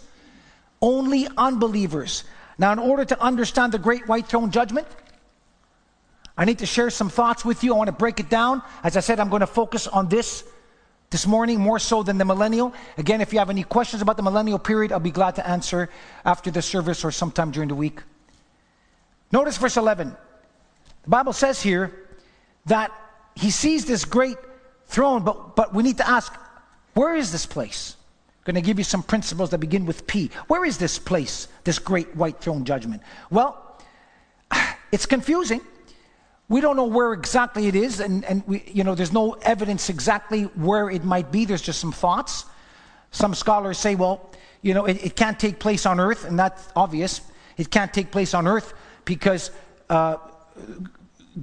Only unbelievers. Now, in order to understand the great white throne judgment, I need to share some thoughts with you. I want to break it down. As I said, I'm going to focus on this this morning more so than the millennial. Again, if you have any questions about the millennial period, I'll be glad to answer after the service or sometime during the week. Notice verse 11. The Bible says here that he sees this great throne, but, but we need to ask, where is this place? I'm going to give you some principles that begin with P. Where is this place, this great white throne judgment? Well, it's confusing we don't know where exactly it is, and, and we, you know, there's no evidence exactly where it might be. There's just some thoughts. Some scholars say, well, you know, it, it can't take place on earth, and that's obvious. It can't take place on earth because uh,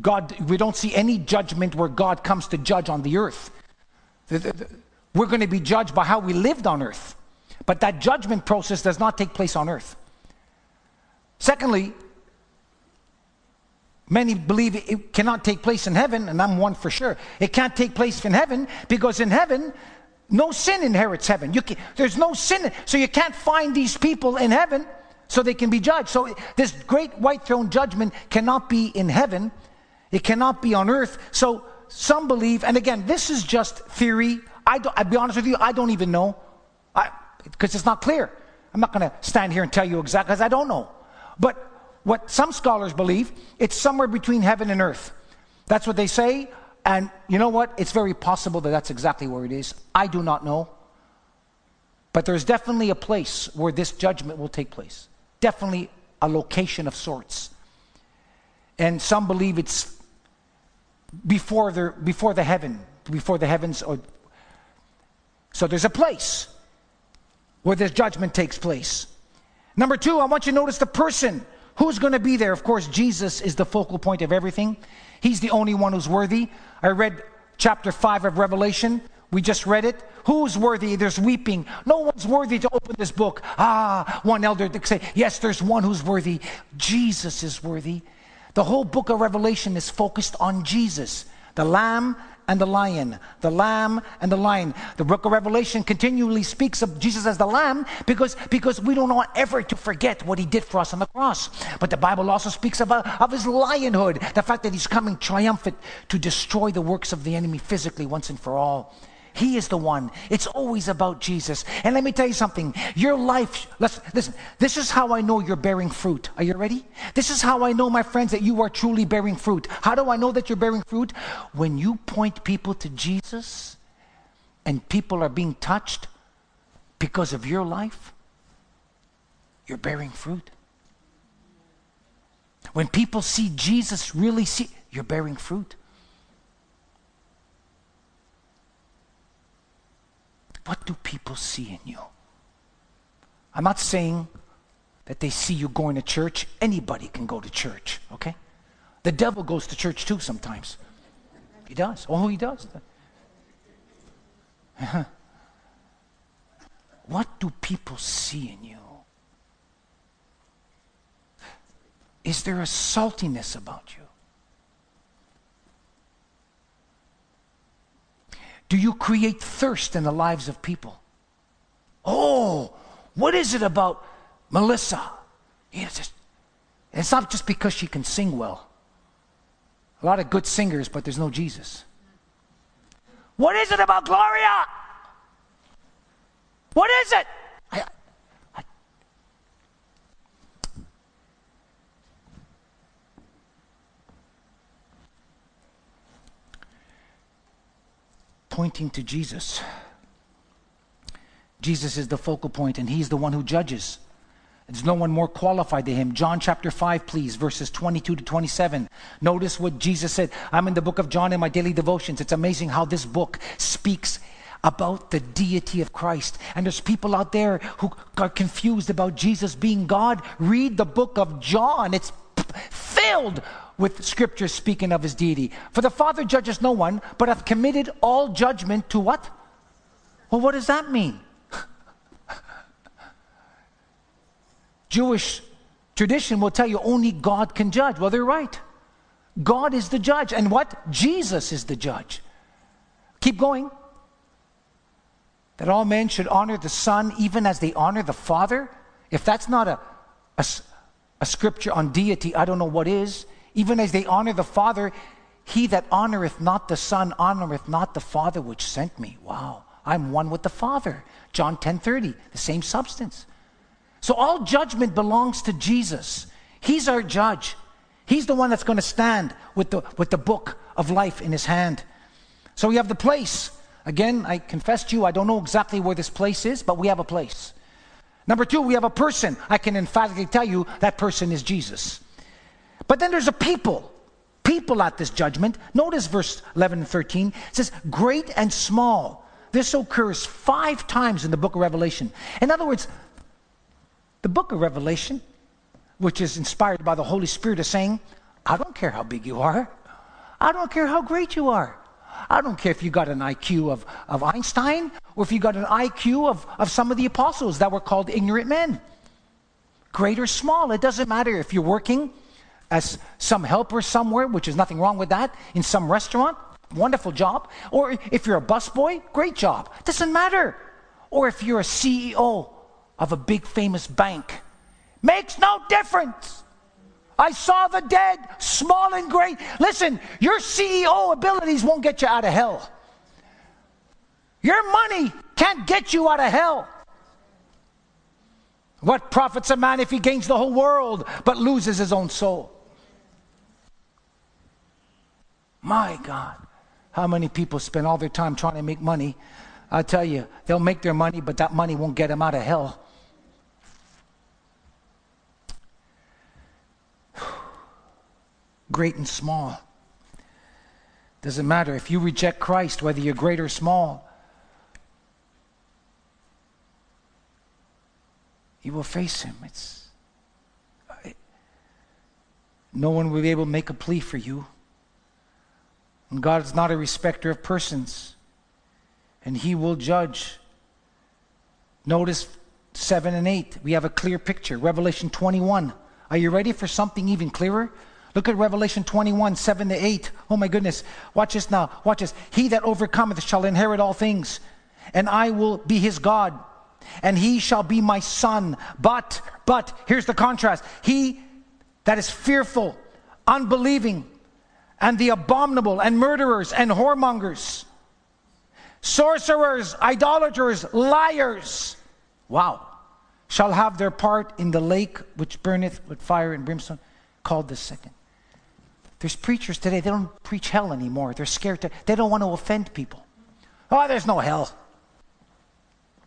God, we don't see any judgment where God comes to judge on the earth. We're going to be judged by how we lived on earth. But that judgment process does not take place on earth. Secondly, Many believe it cannot take place in heaven, and I'm one for sure. It can't take place in heaven because in heaven, no sin inherits heaven. Can, there's no sin, so you can't find these people in heaven so they can be judged. So this great white throne judgment cannot be in heaven, it cannot be on earth. So some believe, and again, this is just theory. I will be honest with you, I don't even know because it's not clear. I'm not going to stand here and tell you exactly because I don't know. But what some scholars believe, it's somewhere between heaven and earth. That's what they say. And you know what? It's very possible that that's exactly where it is. I do not know. But there's definitely a place where this judgment will take place. Definitely a location of sorts. And some believe it's before the, before the heaven, before the heavens. Or, so there's a place where this judgment takes place. Number two, I want you to notice the person who's going to be there. Of course, Jesus is the focal point of everything. He's the only one who's worthy. I read chapter 5 of Revelation. We just read it. Who's worthy? There's weeping. No one's worthy to open this book. Ah, one elder say, Yes, there's one who's worthy. Jesus is worthy. The whole book of Revelation is focused on Jesus, the Lamb and the lion, the lamb and the lion. The book of Revelation continually speaks of Jesus as the lamb because, because we don't want ever to forget what he did for us on the cross. But the Bible also speaks of, uh, of his lionhood, the fact that he's coming triumphant to destroy the works of the enemy physically once and for all. He is the one. It's always about Jesus. And let me tell you something. Your life, let's, listen, this is how I know you're bearing fruit. Are you ready? This is how I know, my friends, that you are truly bearing fruit. How do I know that you're bearing fruit? When you point people to Jesus and people are being touched because of your life, you're bearing fruit. When people see Jesus really see, you're bearing fruit. What do people see in you? I'm not saying that they see you going to church. Anybody can go to church, okay? The devil goes to church too sometimes. He does. Oh, he does. what do people see in you? Is there a saltiness about you? Do you create thirst in the lives of people? Oh, what is it about Melissa? It's, just, it's not just because she can sing well. A lot of good singers, but there's no Jesus. What is it about Gloria? What is it? I, pointing to Jesus. Jesus is the focal point, and He's the one who judges. There's no one more qualified than Him. John chapter 5, please, verses 22 to 27. Notice what Jesus said. I'm in the book of John in my daily devotions. It's amazing how this book speaks about the deity of Christ. And there's people out there who are confused about Jesus being God. Read the book of John, it's filled with scripture speaking of his deity. For the Father judges no one, but hath committed all judgment to what? Well, what does that mean? Jewish tradition will tell you only God can judge. Well, they're right. God is the judge. And what? Jesus is the judge. Keep going. That all men should honor the Son even as they honor the Father. If that's not a, a, a scripture on deity, I don't know what is. Even as they honor the Father, he that honoreth not the Son honoreth not the Father which sent me. Wow. I'm one with the Father. John 10:30, the same substance. So all judgment belongs to Jesus. He's our judge. He's the one that's going to stand with the, with the book of life in his hand. So we have the place. Again, I confess to you, I don't know exactly where this place is, but we have a place. Number two, we have a person. I can emphatically tell you that person is Jesus. But then there's a people, people at this judgment. Notice verse 11 and 13. It says, great and small. This occurs five times in the book of Revelation. In other words, the book of Revelation, which is inspired by the Holy Spirit, is saying, I don't care how big you are. I don't care how great you are. I don't care if you got an IQ of, of Einstein or if you got an IQ of, of some of the apostles that were called ignorant men. Great or small, it doesn't matter if you're working as some helper somewhere, which is nothing wrong with that, in some restaurant, wonderful job. Or if you're a busboy, great job. Doesn't matter. Or if you're a CEO of a big famous bank, Makes no difference. I saw the dead, small and great. Listen, your CEO abilities won't get you out of hell. Your money can't get you out of hell. What profits a man if he gains the whole world but loses his own soul? My God, how many people spend all their time trying to make money? I tell you, they'll make their money, but that money won't get them out of hell. Great and small. Doesn't matter if you reject Christ, whether you're great or small. You will face him. It's no one will be able to make a plea for you. And God is not a respecter of persons, and He will judge. Notice 7 and 8. We have a clear picture. Revelation 21. Are you ready for something even clearer? Look at Revelation 21, 7 to 8. Oh my goodness. Watch this now. Watch this. He that overcometh shall inherit all things, and I will be his God, and he shall be my son. But, but, here's the contrast. He that is fearful, unbelieving, and the abominable, and murderers, and whoremongers, sorcerers, idolaters, liars. Wow. Shall have their part in the lake which burneth with fire and brimstone, called the second. There's preachers today, they don't preach hell anymore. They're scared to, they don't want to offend people. Oh, there's no hell.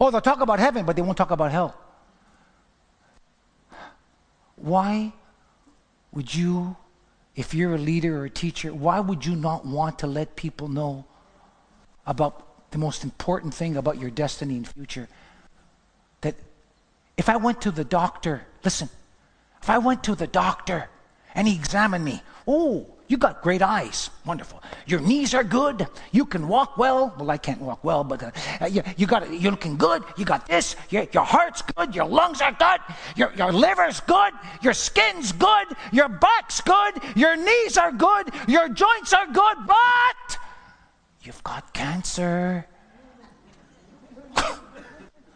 Oh, they'll talk about heaven, but they won't talk about hell. Why would you, if you're a leader or a teacher, why would you not want to let people know about the most important thing about your destiny and future? That if I went to the doctor, listen, if I went to the doctor and he examined me. Oh, you got great eyes. Wonderful. Your knees are good. You can walk well. Well, I can't walk well, but uh, you, you got you're looking good. You got this. Your, your heart's good. Your lungs are good. Your, your liver's good. Your skin's good. Your back's good. Your knees are good. Your joints are good. But you've got cancer.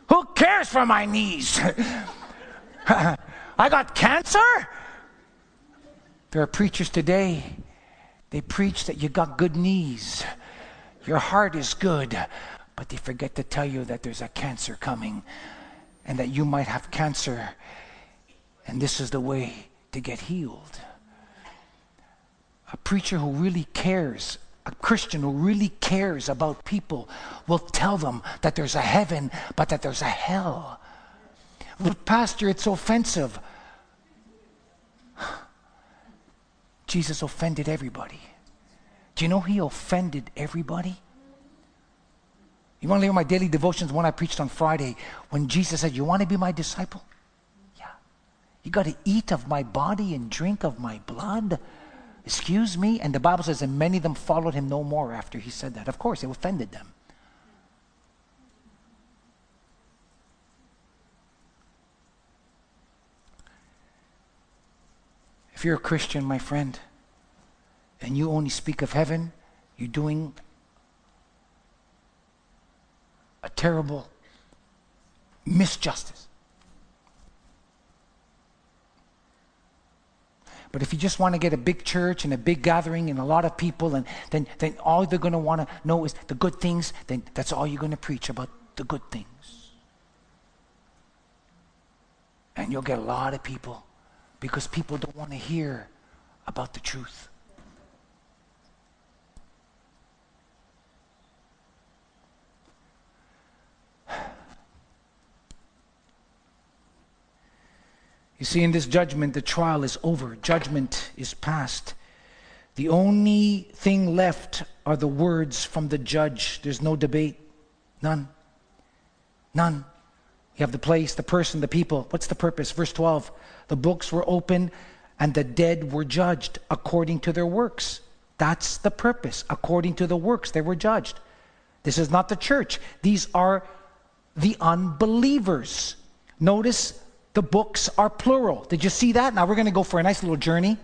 Who cares for my knees? I got cancer? There are preachers today, they preach that you got good knees, your heart is good, but they forget to tell you that there's a cancer coming and that you might have cancer, and this is the way to get healed. A preacher who really cares a Christian who really cares about people will tell them that there's a heaven, but that there's a hell. But, Pastor, it's offensive. Jesus offended everybody. Do you know he offended everybody? You want to hear my daily devotions when I preached on Friday when Jesus said, You want to be my disciple? Yeah. You got to eat of my body and drink of my blood. Excuse me? And the Bible says, And many of them followed him no more after he said that. Of course, it offended them. If you're a Christian, my friend, and you only speak of heaven, you're doing a terrible misjustice. But if you just want to get a big church and a big gathering and a lot of people, and then, then all they're going to want to know is the good things, then that's all you're going to preach about the good things. And you'll get a lot of people because people don't want to hear about the truth. You see, in this judgment, the trial is over, judgment is past. The only thing left are the words from the judge. There's no debate. None. None. You have the place, the person, the people. What's the purpose? Verse 12 The books were open and the dead were judged according to their works. That's the purpose. According to the works, they were judged. This is not the church, these are the unbelievers. Notice the books are plural. Did you see that? Now we're going to go for a nice little journey.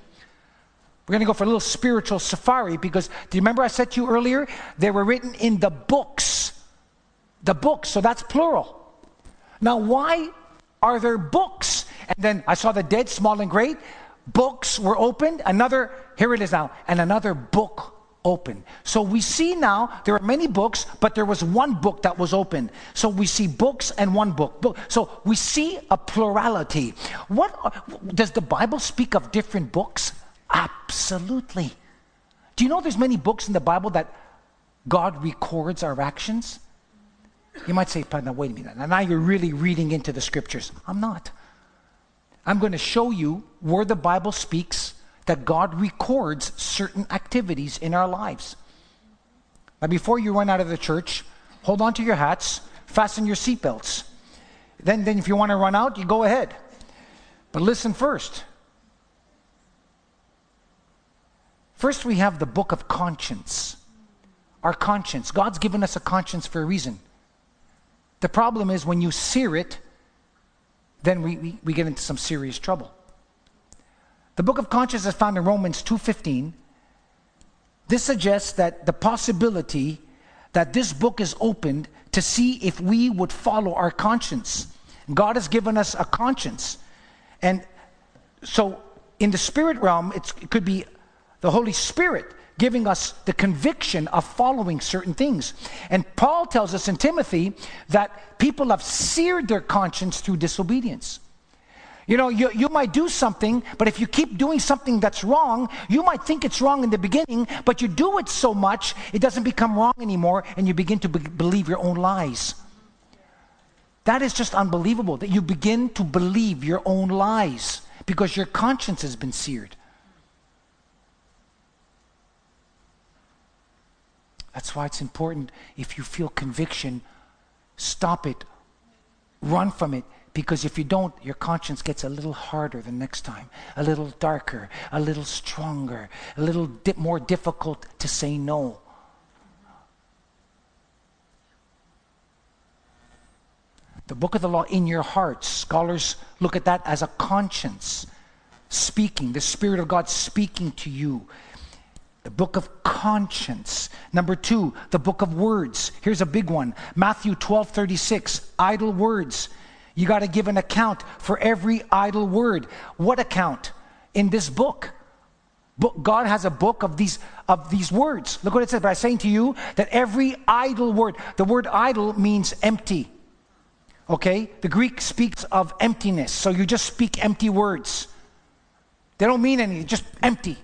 We're going to go for a little spiritual safari because do you remember I said to you earlier? They were written in the books. The books, so that's plural. Now, why are there books And then I saw the dead, small and great. Books were opened. Another, here it is now, and another book open. So we see now there are many books, but there was one book that was open. So we see books and one book. So we see a plurality. What does the Bible speak of different books? Absolutely. Do you know there's many books in the Bible that God records our actions? You might say, now wait a minute. Now you're really reading into the scriptures. I'm not. I'm going to show you where the Bible speaks that God records certain activities in our lives. Now, before you run out of the church, hold on to your hats, fasten your seatbelts. Then, then, if you want to run out, you go ahead. But listen first. First, we have the book of conscience. Our conscience. God's given us a conscience for a reason. The problem is when you sear it, then we, we, we get into some serious trouble. The book of conscience is found in Romans 2:15. This suggests that the possibility that this book is opened to see if we would follow our conscience. God has given us a conscience. And so in the spirit realm, it could be the Holy Spirit giving us the conviction of following certain things. And Paul tells us in Timothy that people have seared their conscience through disobedience. You know, you, you might do something, but if you keep doing something that's wrong, you might think it's wrong in the beginning, but you do it so much, it doesn't become wrong anymore, and you begin to be- believe your own lies. That is just unbelievable that you begin to believe your own lies because your conscience has been seared. That's why it's important if you feel conviction, stop it, run from it, because if you don't, your conscience gets a little harder the next time, a little darker, a little stronger, a little di- more difficult to say no. The book of the law in your heart, scholars look at that as a conscience speaking, the Spirit of God speaking to you. The book of conscience. Number two, the book of words. Here's a big one Matthew 12 36, idle words. You got to give an account for every idle word. What account? In this book. God has a book of these of these words. Look what it says. But I'm saying to you that every idle word, the word idle means empty. Okay? The Greek speaks of emptiness. So you just speak empty words. They don't mean anything, just empty.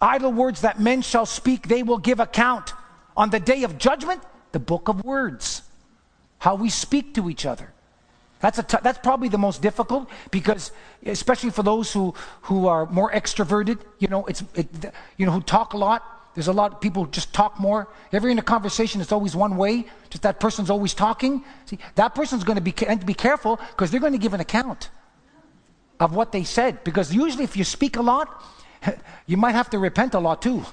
Idle words that men shall speak, they will give account. On the day of judgment, the book of words. How we speak to each other. That's, a t- that's probably the most difficult because, especially for those who, who are more extroverted, you know, it's, it, you know, who talk a lot. There's a lot of people who just talk more. Ever in a conversation, it's always one way. Just that person's always talking. See, that person's going to be, to be careful because they're going to give an account of what they said. Because usually, if you speak a lot, you might have to repent a lot too.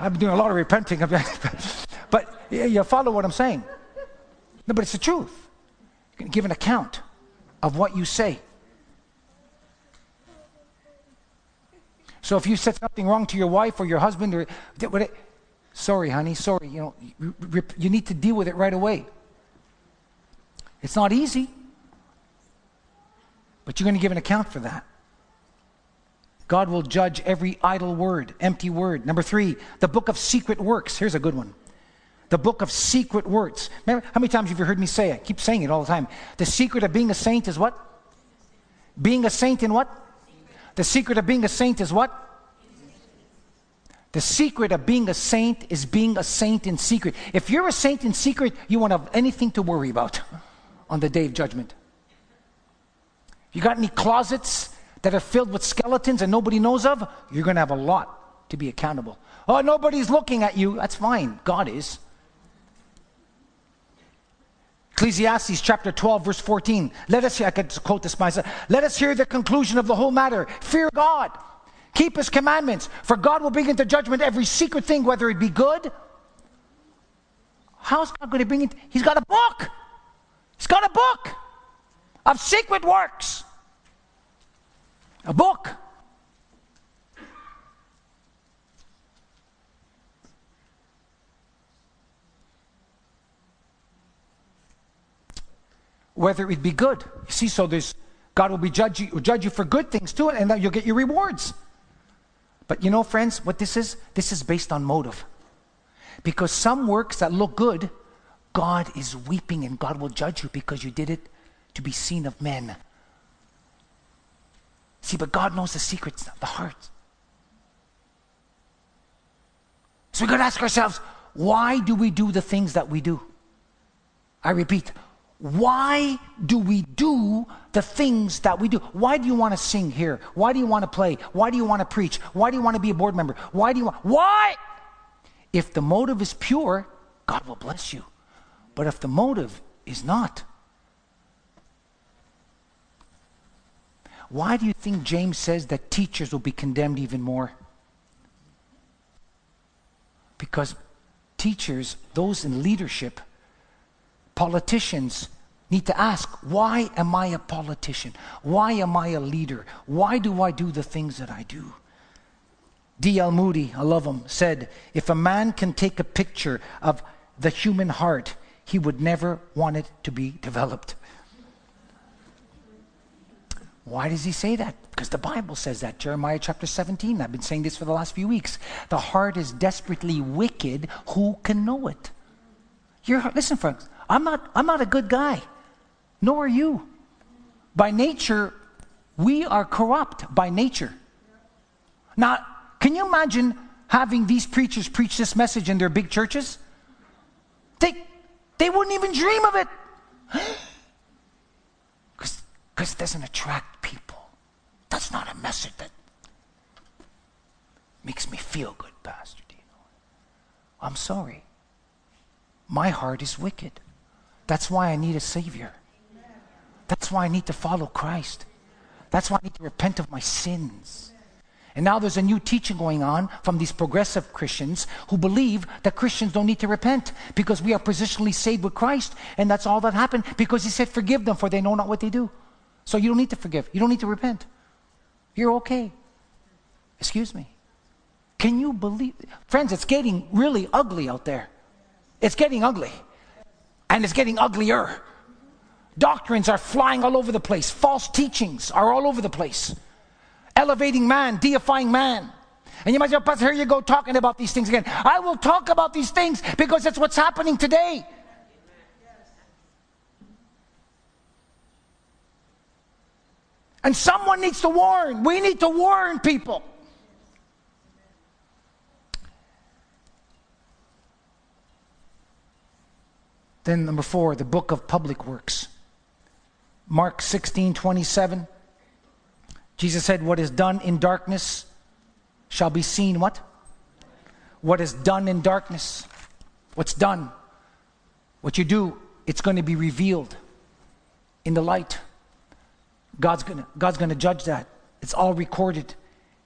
I've been doing a lot of repenting, but you follow what I'm saying. No, but it's the truth. You can give an account of what you say. So if you said something wrong to your wife or your husband, or sorry, honey, sorry, you know, you need to deal with it right away. It's not easy, but you're going to give an account for that. God will judge every idle word, empty word. Number three, the book of secret works. Here's a good one. The book of secret words. Remember, how many times have you heard me say it? I keep saying it all the time. The secret of being a saint is what? Being a saint in what? The secret of being a saint is what? The secret of being a saint is being a saint in secret. If you're a saint in secret, you won't have anything to worry about on the day of judgment. You got any closets that are filled with skeletons and nobody knows of, you're going to have a lot to be accountable. Oh, nobody's looking at you. That's fine. God is. Ecclesiastes chapter 12, verse 14. Let us, I could quote this myself. Let us hear the conclusion of the whole matter. Fear God. Keep his commandments, for God will bring into judgment every secret thing, whether it be good. How's God going to bring it? He's got a book. He's got a book of secret works a book. Whether it be good. You see, so there's God will be judge you, judge you for good things too, and then you'll get your rewards. But you know, friends, what this is? This is based on motive. Because some works that look good, God is weeping and God will judge you because you did it to be seen of men. See, but God knows the secrets the heart. So we got to ask ourselves, why do we do the things that we do? I repeat, why do we do the things that we do? Why do you want to sing here? Why do you want to play? Why do you want to preach? Why do you want to be a board member? Why do you want Why? If the motive is pure, God will bless you. But if the motive is not, why do you think James says that teachers will be condemned even more? Because teachers, those in leadership, politicians need to ask, why am I a politician? Why am I a leader? Why do I do the things that I do? D.L. Moody, I love him, said, If a man can take a picture of the human heart, he would never want it to be developed. Why does he say that? Because the Bible says that. Jeremiah chapter 17. I've been saying this for the last few weeks. The heart is desperately wicked. Who can know it? Your, listen, friends, I'm not, I'm not a good guy, nor are you. By nature, we are corrupt by nature. Now, can you imagine having these preachers preach this message in their big churches? They, they wouldn't even dream of it. Because it doesn't attract people. That's not a message that makes me feel good, Pastor Dino. I'm sorry. My heart is wicked. That's why I need a Savior. That's why I need to follow Christ. That's why I need to repent of my sins. And now there's a new teaching going on from these progressive Christians who believe that Christians don't need to repent because we are positionally saved with Christ. And that's all that happened because He said, Forgive them, for they know not what they do. So you don't need to forgive. You don't need to repent. You're okay. Excuse me. Can you believe? Friends, it's getting really ugly out there. It's getting ugly. And it's getting uglier. Doctrines are flying all over the place, false teachings are all over the place elevating man, deifying man. And you might say, oh, Pastor, here you go talking about these things again. I will talk about these things because that's what's happening today. And someone needs to warn. We need to warn people. Then, number four, the book of public works. Mark 16 27. Jesus said, What is done in darkness shall be seen what? What is done in darkness? What's done? What you do, it's going to be revealed in the light. God's to, God's to judge that. It's all recorded.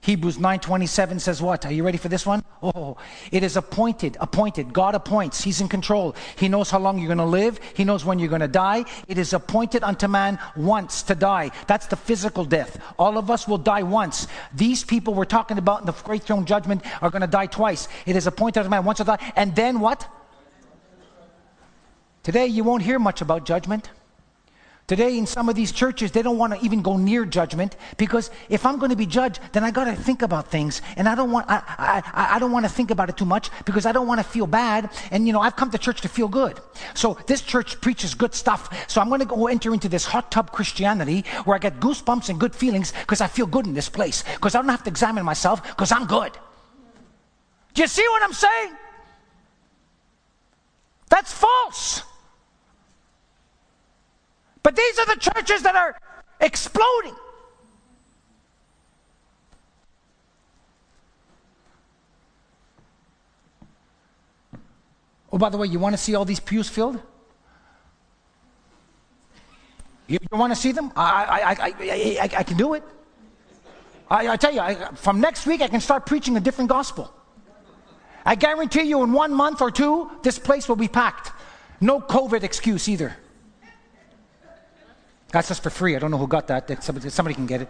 Hebrews 9:27 says what? Are you ready for this one? Oh, it is appointed, appointed. God appoints. He's in control. He knows how long you're going to live. He knows when you're going to die. It is appointed unto man once to die. That's the physical death. All of us will die once. These people we're talking about in the great throne judgment are going to die twice. It is appointed unto man once to die. And then what? Today you won't hear much about judgment. Today, in some of these churches, they don't want to even go near judgment because if I'm going to be judged, then I got to think about things, and I don't want I, I, I don't want to think about it too much because I don't want to feel bad. And you know, I've come to church to feel good. So this church preaches good stuff. So I'm going to go enter into this hot tub Christianity where I get goosebumps and good feelings because I feel good in this place because I don't have to examine myself because I'm good. Do you see what I'm saying? That's false. But these are the churches that are exploding. Oh, by the way, you want to see all these pews filled? You, you want to see them? I, I, I, I, I can do it. I, I tell you, I, from next week, I can start preaching a different gospel. I guarantee you, in one month or two, this place will be packed. No COVID excuse either. That's just for free. I don't know who got that. Somebody, somebody can get it.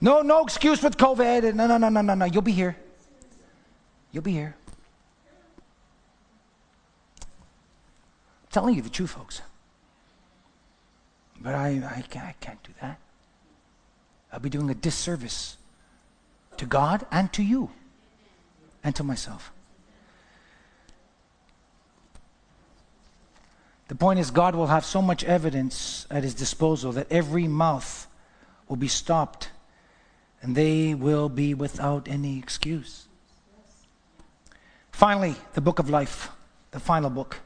No, no excuse with COVID. No, no, no, no, no, no. You'll be here. You'll be here. I'm telling you the truth, folks. But I, I, I can't do that. I'll be doing a disservice to God and to you and to myself. The point is, God will have so much evidence at his disposal that every mouth will be stopped and they will be without any excuse. Finally, the book of life, the final book.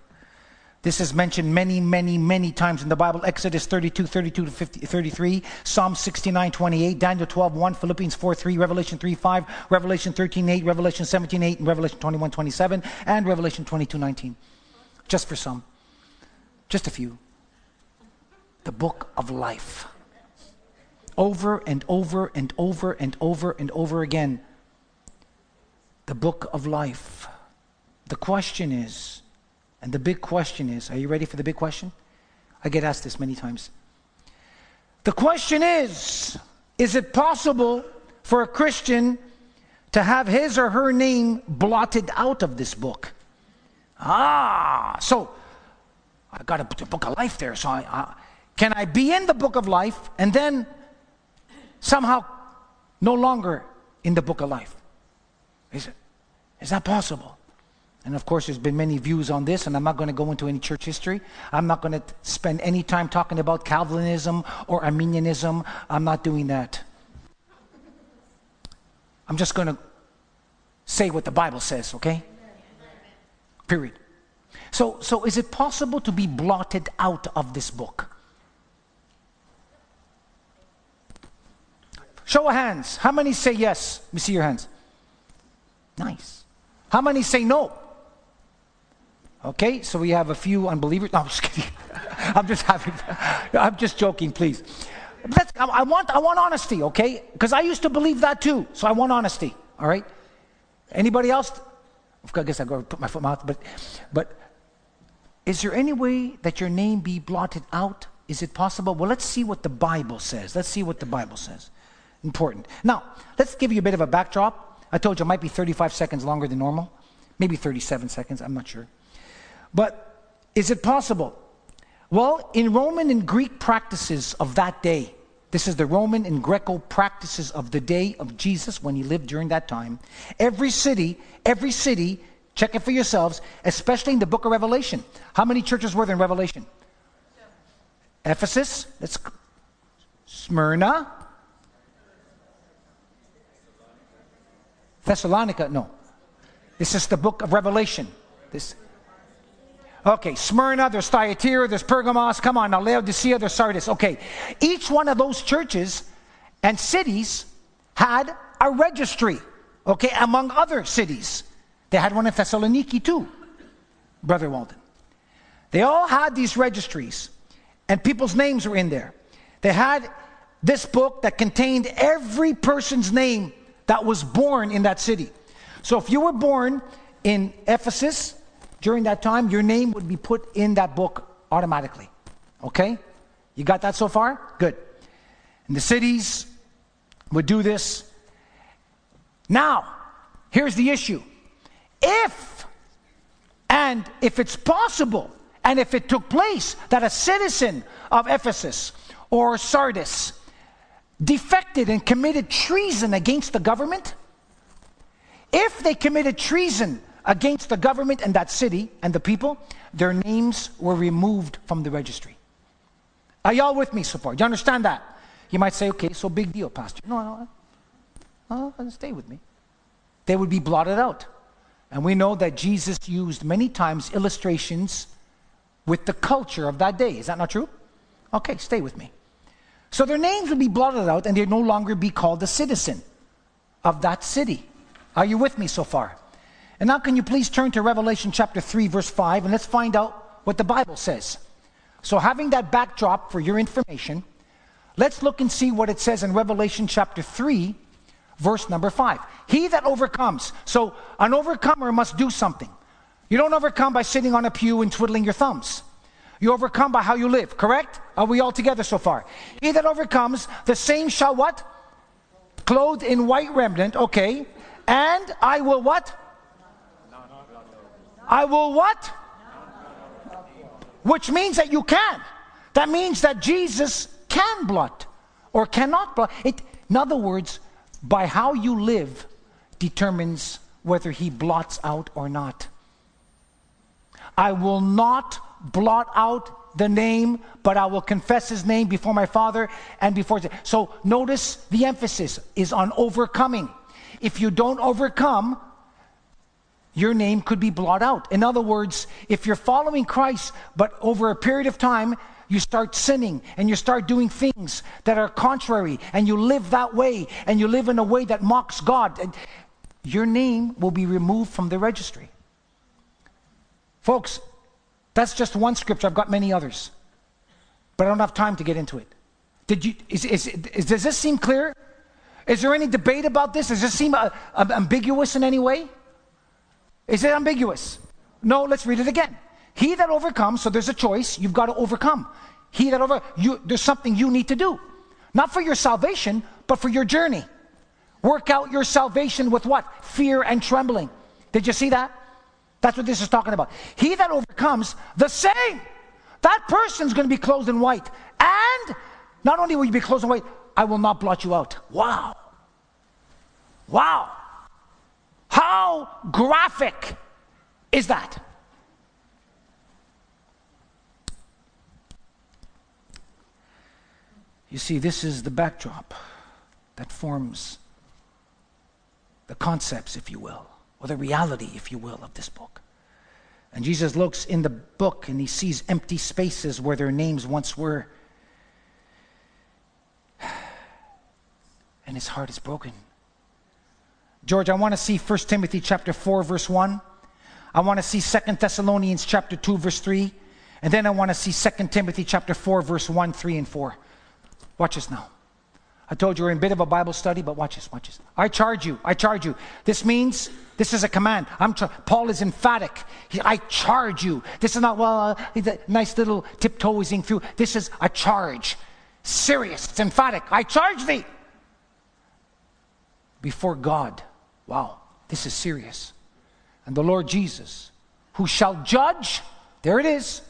This is mentioned many, many, many times in the Bible. Exodus 32, 32 to 50, 33, Psalm 69, 28, Daniel 12, 1, Philippians 4, 3, Revelation 3, 5, Revelation 13, 8, Revelation 17, 8, and Revelation 21, 27, and Revelation 22, 19. Just for some. Just a few. The book of life. Over and over and over and over and over again. The book of life. The question is, and the big question is are you ready for the big question? I get asked this many times. The question is is it possible for a Christian to have his or her name blotted out of this book? Ah, so I got a book of life there. So I, I, can I be in the book of life and then somehow no longer in the book of life? Is, it, is that possible? And of course, there's been many views on this, and I'm not going to go into any church history. I'm not going to spend any time talking about Calvinism or Arminianism. I'm not doing that. I'm just going to say what the Bible says, okay? Period. So, so is it possible to be blotted out of this book? Show of hands. How many say yes? Let me see your hands. Nice. How many say no? Okay, so we have a few unbelievers. No, I'm just kidding. I'm just having. I'm just joking, please. Let's, I, want. I want honesty, okay? Because I used to believe that too. So I want honesty. All right. Anybody else? I guess I go put my foot mouth, but, but is there any way that your name be blotted out? Is it possible? Well, let's see what the Bible says. Let's see what the Bible says. Important. Now, let's give you a bit of a backdrop. I told you it might be 35 seconds longer than normal, maybe 37 seconds, I'm not sure. But is it possible? Well, in Roman and Greek practices of that day, this is the Roman and Greco practices of the day of Jesus when he lived during that time. Every city, every city Check it for yourselves, especially in the book of Revelation. How many churches were there in Revelation? Ephesus, that's Smyrna, Thessalonica, no. This is the book of Revelation. This. Okay, Smyrna, there's Thyatira, there's Pergamos. Come on now, Laodicea, there's Sardis. Okay, each one of those churches and cities had a registry, okay, among other cities. They had one in Thessaloniki too, Brother Walden. They all had these registries, and people's names were in there. They had this book that contained every person's name that was born in that city. So if you were born in Ephesus during that time, your name would be put in that book automatically. Okay? You got that so far? Good. And the cities would do this. Now, here's the issue if, and if it's possible, and if it took place that a citizen of Ephesus or Sardis defected and committed treason against the government, if they committed treason against the government and that city and the people, their names were removed from the registry. Are y'all with me so far? Do you understand that? You might say, okay, so big deal, Pastor. No, no, no, no stay with me. They would be blotted out. And we know that Jesus used many times illustrations with the culture of that day. Is that not true? Okay, stay with me. So their names would be blotted out and they'd no longer be called a citizen of that city. Are you with me so far? And now, can you please turn to Revelation chapter 3, verse 5, and let's find out what the Bible says. So, having that backdrop for your information, let's look and see what it says in Revelation chapter 3, verse number 5. He that overcomes. So an overcomer must do something. You don't overcome by sitting on a pew and twiddling your thumbs. You overcome by how you live, correct? Are we all together so far? He that overcomes, the same shall what? Clothed in white remnant, okay. And I will what? I will what? Which means that you can. That means that Jesus can blot or cannot blot. It, In other words, by how you live determines whether he blots out or not. I will not blot out the name, but I will confess his name before my Father and before. So notice the emphasis is on overcoming. If you don't overcome, your name could be blotted out. In other words, if you're following Christ, but over a period of time, you start sinning and you start doing things that are contrary and you live that way and you live in a way that mocks God, and your name will be removed from the registry. Folks, that's just one scripture. I've got many others, but I don't have time to get into it. Did you, is, is, is, does this seem clear? Is there any debate about this? Does this seem uh, uh, ambiguous in any way? Is it ambiguous? No, let's read it again. He that overcomes, so there's a choice, you've got to overcome. He that over, you, there's something you need to do. Not for your salvation, but for your journey. Work out your salvation with what? Fear and trembling. Did you see that? That's what this is talking about. He that overcomes, the same. That person's going to be clothed in white. And not only will you be clothed in white, I will not blot you out. Wow. Wow. How graphic is that? You see, this is the backdrop that forms the concepts, if you will, or the reality, if you will, of this book. And Jesus looks in the book and he sees empty spaces where their names once were. And his heart is broken. George, I want to see 1 Timothy chapter 4 verse 1. I want to see 2 Thessalonians chapter 2 verse 3. And then I want to see 2 Timothy chapter 4 verse 1, 3 and 4. Watch this now. I told you we're in a bit of a Bible study, but watch this, watch this. I charge you, I charge you. This means, this is a command. I'm tra- Paul is emphatic. He, I charge you. This is not, well, uh, nice little tiptoeing through. This is a charge. Serious, it's emphatic. I charge thee before God. Wow, this is serious. And the Lord Jesus, who shall judge, there it is,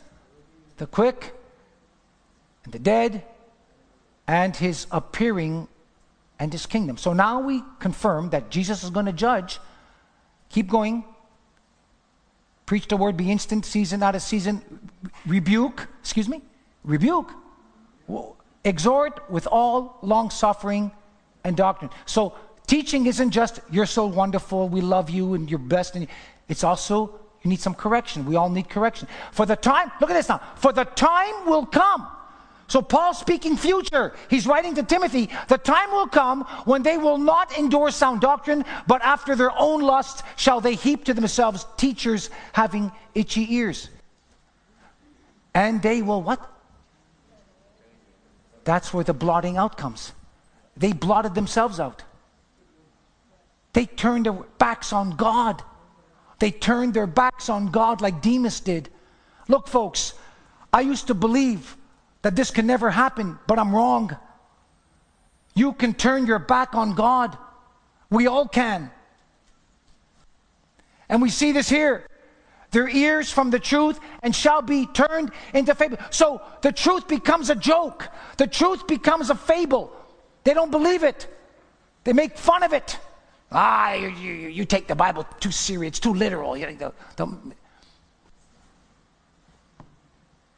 the quick and the dead and his appearing and his kingdom. So now we confirm that Jesus is going to judge. Keep going. Preach the word, be instant, season, out of season. Rebuke, excuse me, rebuke. Exhort with all long suffering and doctrine. So teaching isn't just you're so wonderful, we love you, and you're best. And it's also you need some correction. We all need correction. For the time, look at this now. For the time will come so, Paul speaking future, he's writing to Timothy, the time will come when they will not endure sound doctrine, but after their own lust shall they heap to themselves teachers having itchy ears. And they will what? That's where the blotting out comes. They blotted themselves out. They turned their backs on God. They turned their backs on God like Demas did. Look, folks, I used to believe that this can never happen, but I'm wrong. You can turn your back on God. We all can. And we see this here. Their ears from the truth and shall be turned into fable. So the truth becomes a joke. The truth becomes a fable. They don't believe it. They make fun of it. Ah, you, you, you take the Bible too serious, too literal. You know, the, the,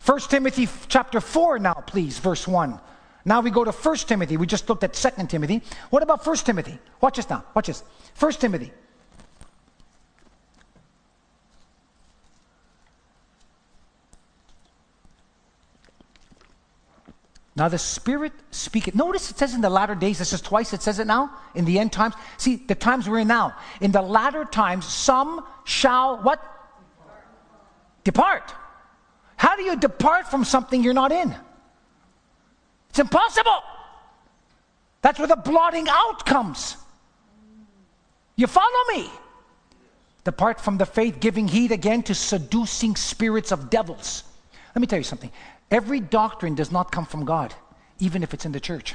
1 Timothy chapter 4 now, please, verse 1. Now we go to 1 Timothy. We just looked at 2 Timothy. What about 1 Timothy? Watch this now. Watch this. 1 Timothy. Now the Spirit speaketh. Notice it says in the latter days, this is twice it says it now, in the end times. See, the times we're in now. In the latter times, some shall what? Depart. Depart. How do you depart from something you're not in? It's impossible. That's where the blotting out comes. You follow me? Depart from the faith, giving heed again to seducing spirits of devils. Let me tell you something. Every doctrine does not come from God, even if it's in the church.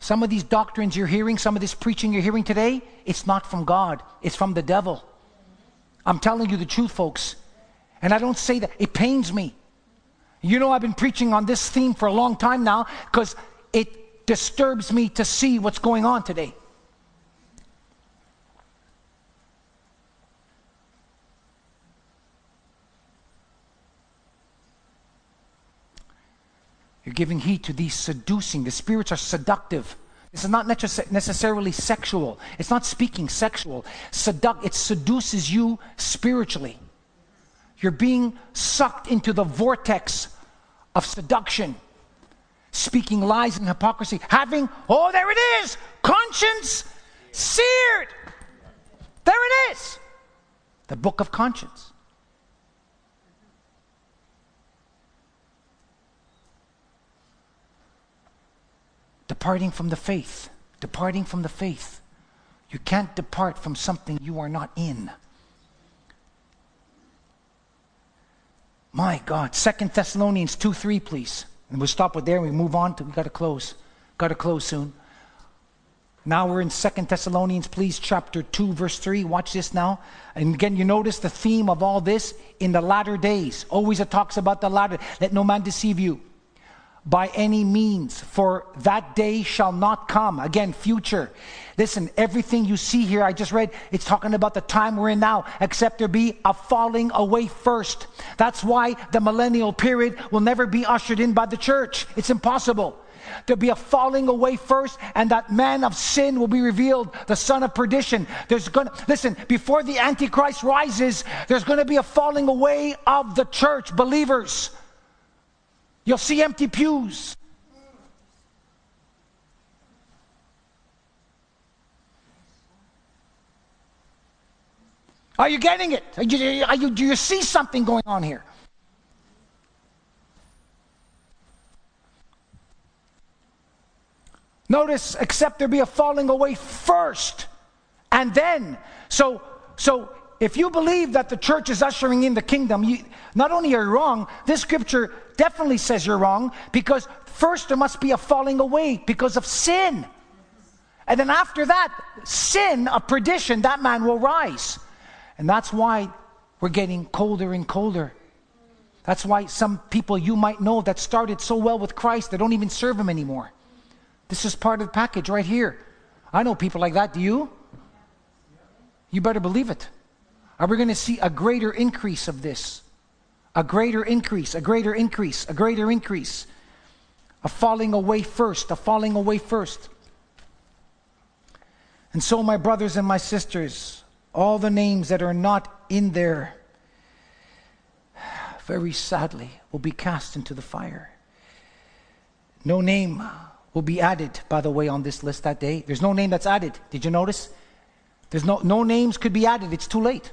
Some of these doctrines you're hearing, some of this preaching you're hearing today, it's not from God, it's from the devil. I'm telling you the truth, folks. And I don't say that, it pains me. You know, I've been preaching on this theme for a long time now because it disturbs me to see what's going on today. You're giving heed to these seducing. The spirits are seductive. This is not necessarily sexual. It's not speaking sexual. Seduct, it seduces you spiritually. You're being sucked into the vortex of seduction, speaking lies and hypocrisy, having, oh, there it is, conscience seared. There it is. The book of conscience. departing from the faith, departing from the faith. You can't depart from something you are not in. My God. Second Thessalonians 2 3, please. And we'll stop with there and we move on to we gotta close. Gotta close soon. Now we're in Second Thessalonians, please, chapter 2, verse 3. Watch this now. And again, you notice the theme of all this in the latter days. Always it talks about the latter. Let no man deceive you by any means, for that day shall not come. Again, future. Listen, everything you see here, I just read, it's talking about the time we're in now, except there be a falling away first. That's why the millennial period will never be ushered in by the church. It's impossible. There'll be a falling away first, and that man of sin will be revealed, the son of perdition. There's gonna listen, before the Antichrist rises, there's gonna be a falling away of the church, believers. You'll see empty pews. Are you getting it? Are you, are you, do you see something going on here? Notice, except there be a falling away first, and then. So, so if you believe that the church is ushering in the kingdom, you, not only are you wrong, this scripture definitely says you're wrong because first there must be a falling away because of sin. And then after that, sin of perdition, that man will rise. And that's why we're getting colder and colder. That's why some people you might know that started so well with Christ, they don't even serve him anymore. This is part of the package right here. I know people like that. Do you? You better believe it. Are we going to see a greater increase of this? A greater increase, a greater increase, a greater increase. A falling away first, a falling away first. And so, my brothers and my sisters, all the names that are not in there, very sadly, will be cast into the fire. No name will be added, by the way, on this list that day. There's no name that's added. Did you notice? There's no, no names could be added. It's too late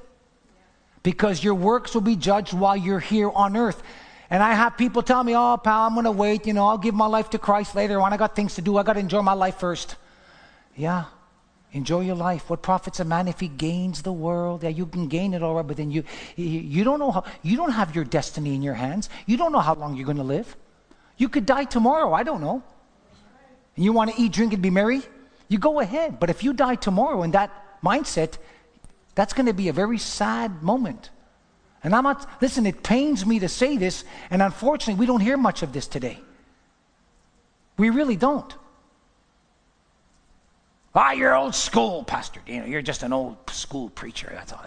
because your works will be judged while you're here on earth. And I have people tell me, oh, pal, I'm going to wait. You know, I'll give my life to Christ later on. I got things to do. I got to enjoy my life first. Yeah, enjoy your life. What profits a man if he gains the world? Yeah, you can gain it all right, but then you, you don't know how, you don't have your destiny in your hands. You don't know how long you're going to live. You could die tomorrow. I don't know. You want to eat, drink, and be merry? You go ahead. But if you die tomorrow in that mindset, that's going to be a very sad moment. And I'm not, listen, it pains me to say this, and unfortunately, we don't hear much of this today. We really don't. Ah, you're old school, Pastor. You know, you're just an old school preacher. That's all.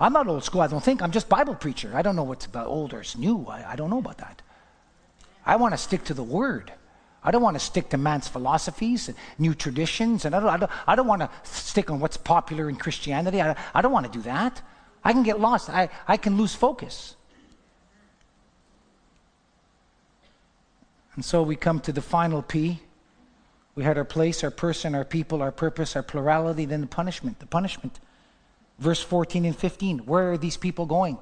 I'm not old school, I don't think. I'm just Bible preacher. I don't know what's about old or new. I, I don't know about that. I want to stick to the Word. I don't want to stick to man's philosophies and new traditions, and I don't, I don't, I don't want to stick on what's popular in Christianity. I, I don't want to do that. I can get lost, I, I can lose focus. And so we come to the final P. We had our place, our person, our people, our purpose, our plurality, then the punishment. The punishment. Verse 14 and 15. Where are these people going?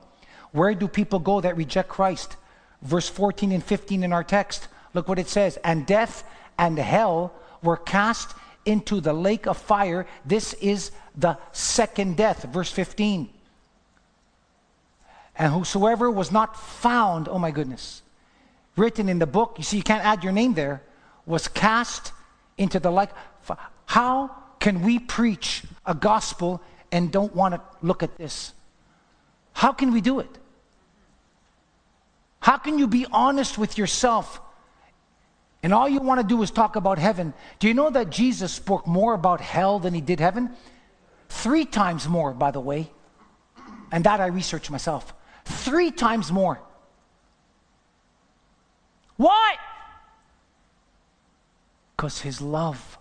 Where do people go that reject Christ? Verse 14 and 15 in our text. Look what it says. And death and hell were cast into the lake of fire. This is the second death. Verse 15. And whosoever was not found, oh my goodness, written in the book, you see, you can't add your name there, was cast into the lake. How can we preach a gospel and don't want to look at this? How can we do it? How can you be honest with yourself and all you want to do is talk about heaven, do you know that Jesus spoke more about hell than he did heaven? Three times more, by the way. And that I researched myself. Three times more. Why? Because his love,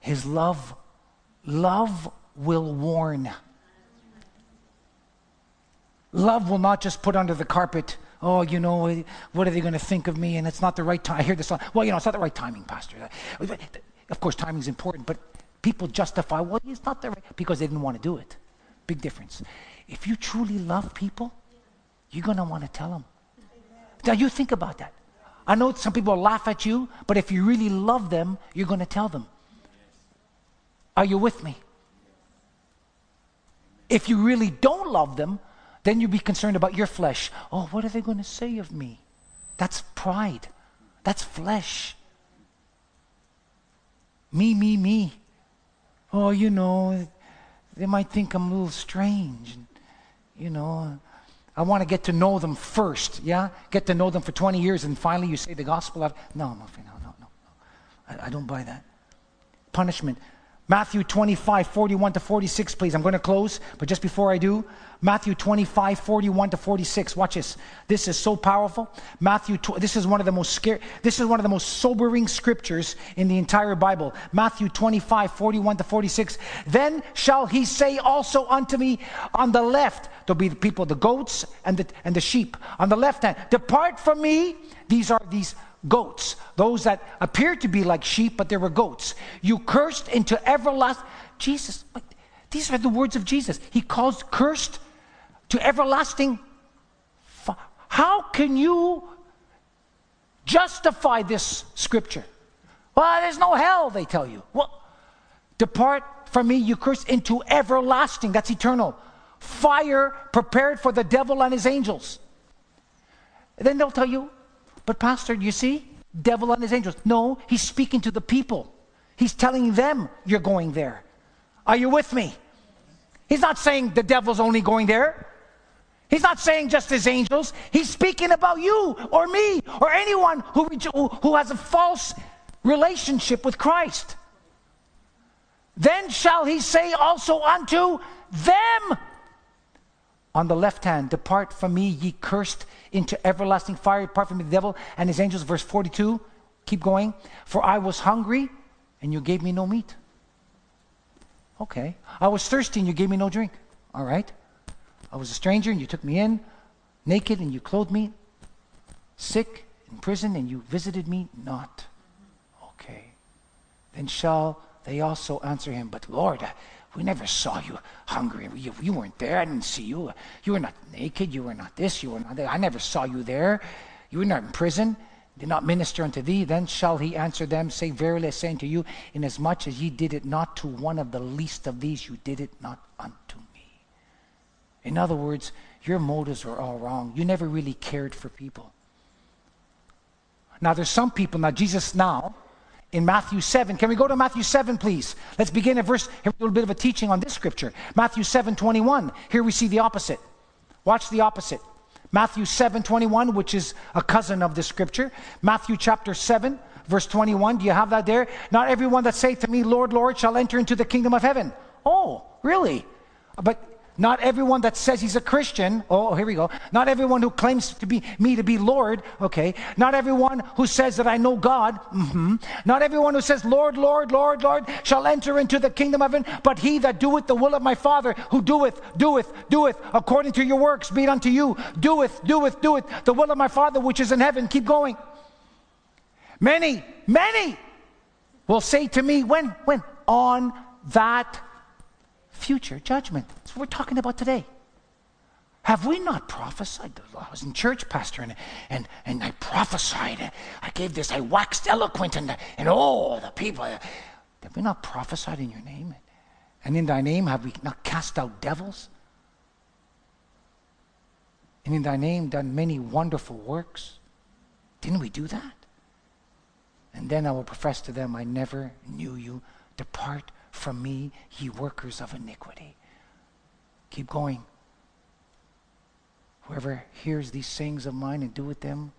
his love, love will warn. Love will not just put under the carpet, oh, you know, what are they going to think of me? And it's not the right time. I hear this. Well, you know, it's not the right timing, Pastor. Of course, timing is important, but people justify, well, it's not the right, because they didn't want to do it. Big difference. If you truly love people, you're going to want to tell them. Now, you think about that. I know some people laugh at you, but if you really love them, you're going to tell them. Are you with me? If you really don't love them, then you'd be concerned about your flesh. Oh, what are they going to say of me? That's pride. That's flesh. Me, me, me. Oh, you know, they might think I'm a little strange. You know, I want to get to know them first, yeah? Get to know them for 20 years and finally you say the gospel. Of, no, no, no, no, no. I, I don't buy that. Punishment. Matthew 25, 41 to 46, please. I'm going to close, but just before I do, Matthew 25, 41 to 46. Watch this. This is so powerful. Matthew, tw- this is one of the most scary, this is one of the most sobering scriptures in the entire Bible. Matthew 25, 41 to 46. Then shall he say also unto me on the left, there'll be the people, the goats and the, and the sheep. On the left hand, depart from me. These are these goats, those that appeared to be like sheep, but they were goats. You cursed into everlasting. Jesus, these are the words of Jesus. He calls cursed to everlasting. How can you justify this scripture? Well, there's no hell, they tell you. Well, depart from me, you cursed, into everlasting. That's eternal. Fire prepared for the devil and his angels. Then they'll tell you, but, Pastor, you see? Devil and his angels. No, he's speaking to the people. He's telling them you're going there. Are you with me? He's not saying the devil's only going there. He's not saying just his angels. He's speaking about you or me or anyone who, who has a false relationship with Christ. Then shall he say also unto them on the left hand, Depart from me, ye cursed, into everlasting fire. apart from the devil and his angels. Verse 42. Keep going. For I was hungry, and you gave me no meat. Okay. I was thirsty, and you gave me no drink. All right. I was a stranger, and you took me in. Naked, and you clothed me. Sick, in prison, and you visited me not. Okay. Then shall they also answer him, But Lord, we never saw you hungry. You, you weren't there. I didn't see you. You were not naked. You were not this. You were not that. I never saw you there. You were not in prison. Did not minister unto thee. Then shall he answer them, Say, Verily I say unto you, inasmuch as ye did it not to one of the least of these, you did it not unto me. In other words, your motives were all wrong. You never really cared for people. Now, there's some people, now, Jesus now, in Matthew 7. Can we go to Matthew 7, please? Let's begin at verse, a little bit of a teaching on this scripture. Matthew 7, 21. Here we see the opposite. Watch the opposite. Matthew 7, 21, which is a cousin of this scripture. Matthew chapter 7, verse 21. Do you have that there? Not everyone that saith to me, Lord, Lord, shall enter into the kingdom of heaven. Oh, really? But not everyone that says he's a Christian, oh, here we go. Not everyone who claims to be me to be Lord, okay. Not everyone who says that I know God, mm-hmm. Not everyone who says, Lord, Lord, Lord, Lord, shall enter into the kingdom of heaven, but he that doeth the will of my Father, who doeth, doeth, doeth, according to your works, be it unto you, doeth, doeth, doeth, the will of my Father which is in heaven. Keep going. Many, many will say to me, when, when? On that future judgment. That's what we're talking about today. Have we not prophesied? I was in church, Pastor, and, and, and I prophesied. I gave this, I waxed eloquent, and, and oh, the people. Have we not prophesied in your name? And in thy name have we not cast out devils? And in thy name done many wonderful works? Didn't we do that? And then I will profess to them, I never knew you. Depart from me, ye workers of iniquity. Keep going. Whoever hears these sayings of mine and doeth them,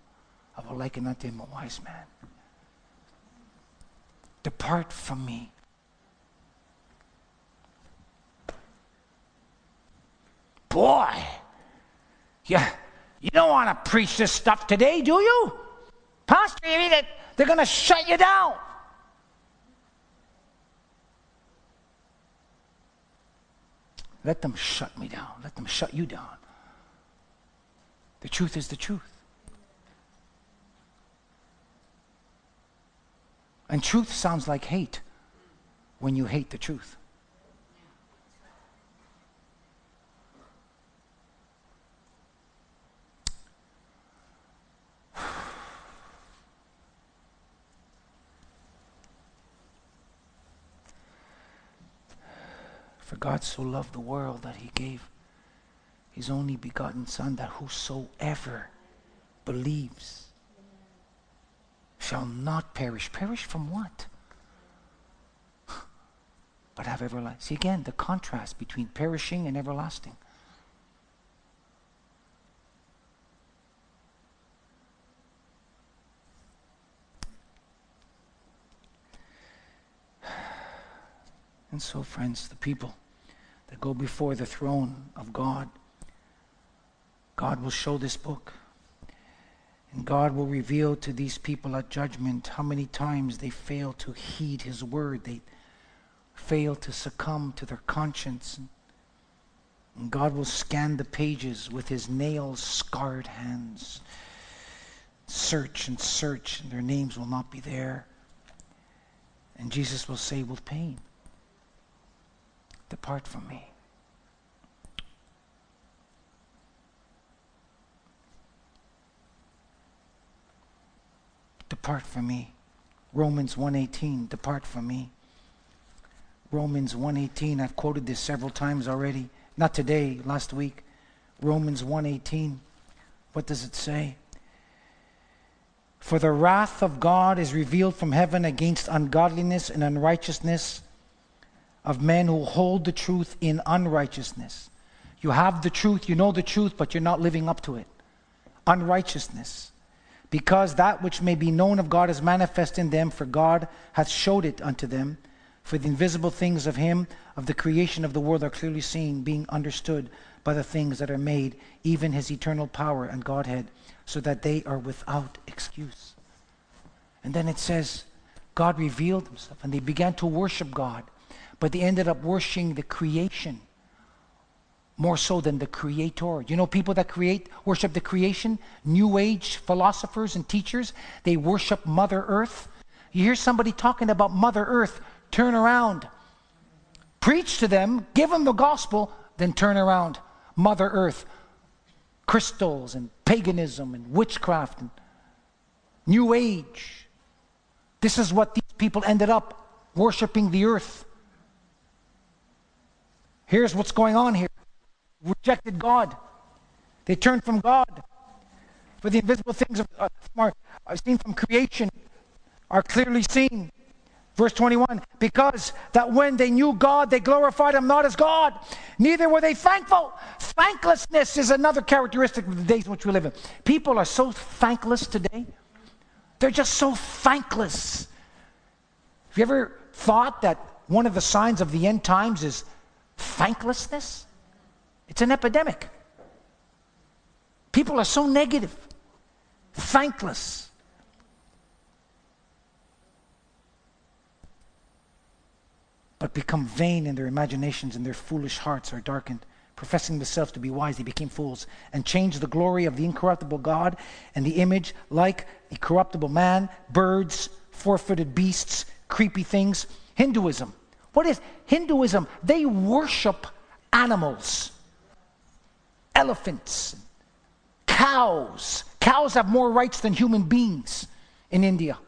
I will liken unto him a wise man Depart from me. Boy, yeah, you don't want to preach this stuff today, do you? Pastor, you mean that they're going to shut you down. Let them shut me down. Let them shut you down. The truth is the truth. And truth sounds like hate when you hate the truth. For God so loved the world that he gave his only begotten Son, that whosoever believes shall not perish. Perish from what? But have everlasting. See again the contrast between perishing and everlasting. And so, friends, the people that go before the throne of God, God will show this book. And God will reveal to these people at judgment how many times they fail to heed His word. They fail to succumb to their conscience. And God will scan the pages with His nail scarred hands. Search and search, and their names will not be there. And Jesus will say with pain, Depart from me. Depart from me. Romans 1:18, depart from me. Romans 1:18, I've quoted this several times already. Not today, last week. Romans 1:18. What does it say? For the wrath of God is revealed from heaven against ungodliness and unrighteousness of men who hold the truth in unrighteousness. You have the truth, you know the truth, but you're not living up to it. Unrighteousness. Because that which may be known of God is manifest in them, for God hath showed it unto them. For the invisible things of Him, of the creation of the world, are clearly seen, being understood by the things that are made, even His eternal power and Godhead, so that they are without excuse. And then it says, God revealed Himself, and they began to worship God but they ended up worshiping the creation more so than the creator. You know, people that create worship the creation, new age philosophers and teachers, they worship Mother Earth. You hear somebody talking about Mother Earth, turn around, preach to them, give them the gospel, then turn around. Mother Earth, crystals and paganism and witchcraft and new age. This is what these people ended up worshiping the earth. Here's what's going on here rejected God. They turned from God. For the invisible things of, uh, are, are seen from creation are clearly seen. Verse 21 Because that when they knew God, they glorified Him not as God, neither were they thankful. Thanklessness is another characteristic of the days in which we live in. People are so thankless today. They're just so thankless. Have you ever thought that one of the signs of the end times is Thanklessness? It's an epidemic. People are so negative, thankless. But become vain in their imaginations, and their foolish hearts are darkened. Professing themselves to be wise, they became fools, and changed the glory of the incorruptible God and the image like a corruptible man, birds, four footed beasts, creepy things. Hinduism what is Hinduism? They worship animals, elephants, cows. Cows have more rights than human beings in India.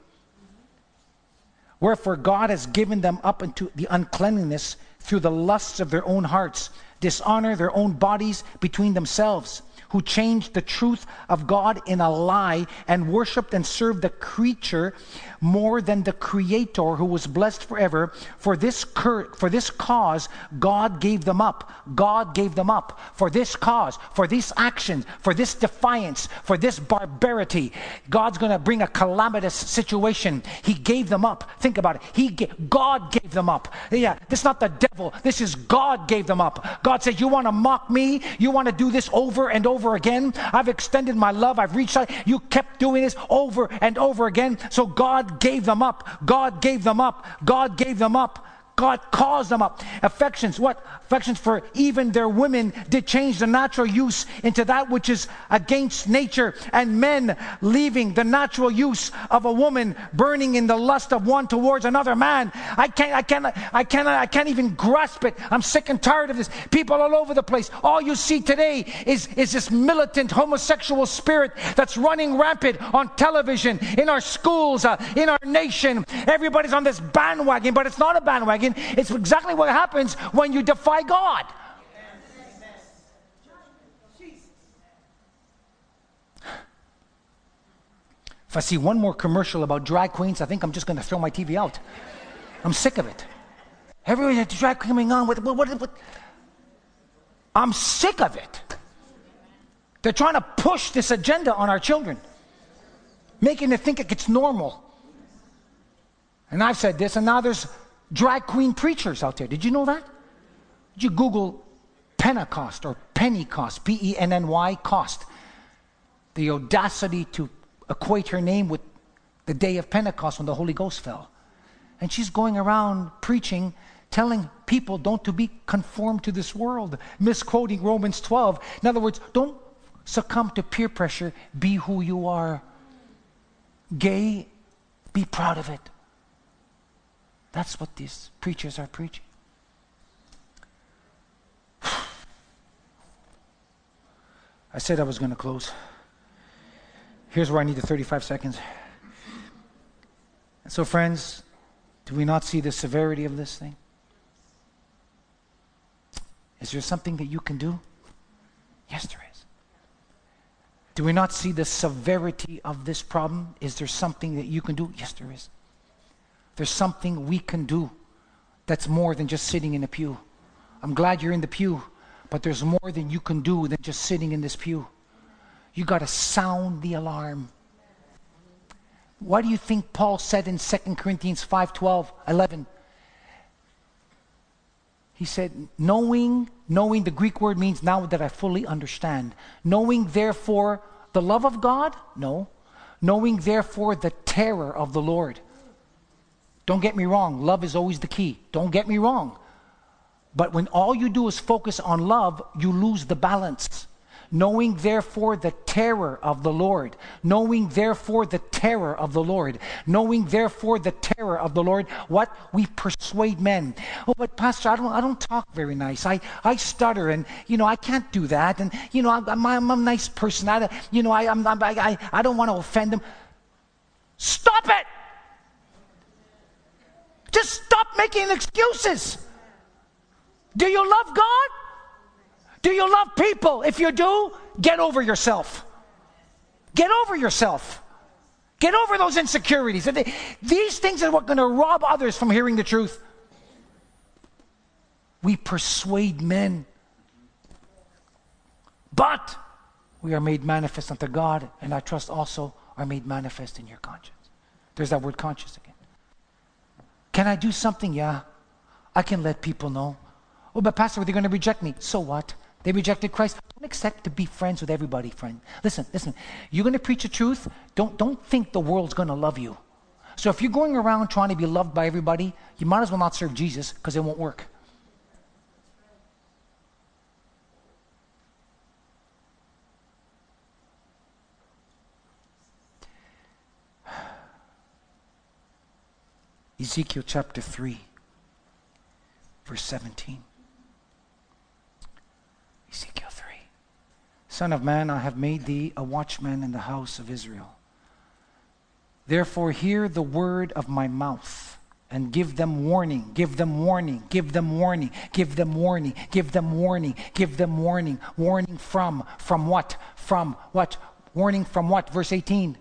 Wherefore God has given them up into the uncleanliness through the lusts of their own hearts, dishonor their own bodies between themselves who changed the truth of God in a lie and worshiped and served the creature more than the creator who was blessed forever. For this, cur- for this cause, God gave them up. God gave them up. For this cause, for these actions, for this defiance, for this barbarity, God's going to bring a calamitous situation. He gave them up. Think about it. He ga- God gave them up. Yeah, this is not the devil. This is God gave them up. God said, You want to mock me? You want to do this over and over again? I've extended my love. I've reached out. You kept doing this over and over again. So God gave them up. God gave them up. God gave them up. God caused them up. Affections, what? Affections for even their women did change the natural use into that which is against nature, and men leaving the natural use of a woman, burning in the lust of one towards another man. I can't, I can't, I can't, I can't even grasp it. I'm sick and tired of this. People all over the place. All you see today is, is this militant homosexual spirit that's running rampant on television, in our schools, uh, in our nation. Everybody's on this bandwagon, but it's not a bandwagon. It's exactly what happens when you defy God. If I see one more commercial about drag queens, I think I'm just going to throw my TV out. I'm sick of it. Everybody has drag coming on with what, what, what? I'm sick of it. They're trying to push this agenda on our children, making them think it's normal. And I've said this, and now there's drag queen preachers out there. Did you know that? Did you Google Pentecost or Pennycost, P E N N Y, cost? The audacity to equate her name with the day of Pentecost when the Holy Ghost fell. And she's going around preaching, telling people don't to be conformed to this world, misquoting Romans 12. In other words, don't succumb to peer pressure, be who you are. Gay, be proud of it. That's what these preachers are preaching. I said I was going to close. Here's where I need the 35 seconds. And so, friends, do we not see the severity of this thing? Is there something that you can do? Yes, there is. Do we not see the severity of this problem? Is there something that you can do? Yes, there is. There's something we can do that's more than just sitting in a pew. I'm glad you're in the pew, but there's more than you can do than just sitting in this pew. You got to sound the alarm. What do you think Paul said in 2 Corinthians 5 12, 11? He said, knowing, knowing the Greek word means now that I fully understand. Knowing, therefore, the love of God? No. Knowing, therefore, the terror of the Lord. Don't get me wrong, love is always the key. Don't get me wrong. But when all you do is focus on love, you lose the balance. Knowing therefore the terror of the Lord, knowing therefore the terror of the Lord, knowing therefore the terror of the Lord, what we persuade men. Oh, but Pastor, I don't, I don't talk very nice. I, I stutter, and you know I can't do that. And you know I'm, I'm, I'm a nice person. I, you know I, I'm, I, I, I don't want to offend them. Stop it! Just stop making excuses. Do you love God? Do you love people? If you do, get over yourself. Get over yourself. Get over those insecurities. These things are what going to rob others from hearing the truth. We persuade men. But we are made manifest unto God, and I trust also are made manifest in your conscience. There's that word conscience again. Can I do something? Yeah. I can let people know. Oh, but Pastor, they're going to reject me. So what? They rejected Christ. Don't expect to be friends with everybody, friend. Listen, listen. You're going to preach the truth. Don't, don't think the world's going to love you. So if you're going around trying to be loved by everybody, you might as well not serve Jesus because it won't work. Ezekiel chapter 3, verse 17. Ezekiel 3. Son of man, I have made thee a watchman in the house of Israel. Therefore, hear the word of my mouth and give them warning, give them warning, give them warning, give them warning, give them warning, give them warning. Warning from, from what? From what? Warning from what? Verse 18.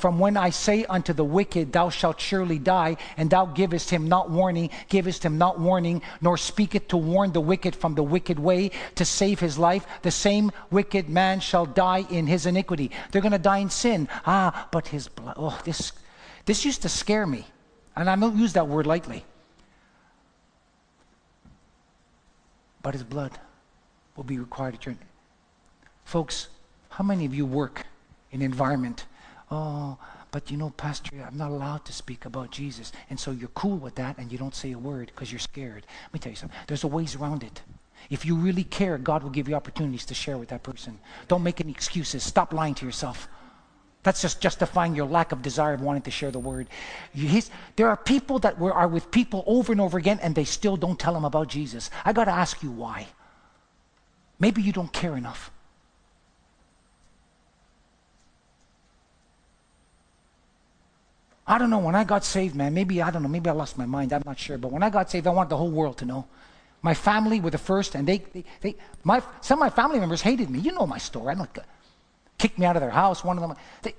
From when I say unto the wicked, Thou shalt surely die, and thou givest him not warning, givest him not warning, nor speaketh to warn the wicked from the wicked way to save his life, the same wicked man shall die in his iniquity. They're going to die in sin. Ah, but his blood. Oh, this, this used to scare me. And I don't use that word lightly. But his blood will be required at your. Folks, how many of you work in environment? Oh, but you know, Pastor, I'm not allowed to speak about Jesus. And so you're cool with that and you don't say a word because you're scared. Let me tell you something. There's a ways around it. If you really care, God will give you opportunities to share with that person. Don't make any excuses. Stop lying to yourself. That's just justifying your lack of desire of wanting to share the word. There are people that were, are with people over and over again and they still don't tell them about Jesus. I got to ask you why. Maybe you don't care enough. I don't know. When I got saved, man, maybe, I don't know, maybe I lost my mind. I'm not sure. But when I got saved, I wanted the whole world to know. My family were the first, and they, they, they my, some of my family members hated me. You know my story. I'm not kicked me out of their house. One of them, they,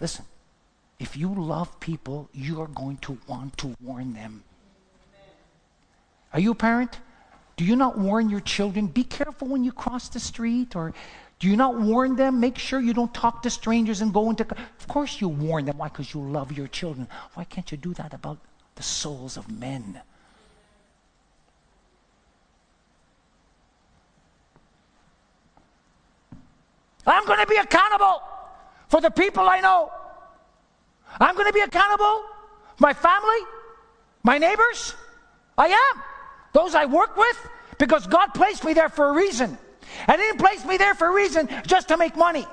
listen, if you love people, you are going to want to warn them. Are you a parent? Do you not warn your children? Be careful when you cross the street, or do you not warn them? Make sure you don't talk to strangers and go into. Of course, you warn them. Why? Because you love your children. Why can't you do that about the souls of men? I'm going to be accountable for the people I know. I'm going to be accountable my family, my neighbors. I am. Those I work with, because God placed me there for a reason. And He didn't place me there for a reason just to make money.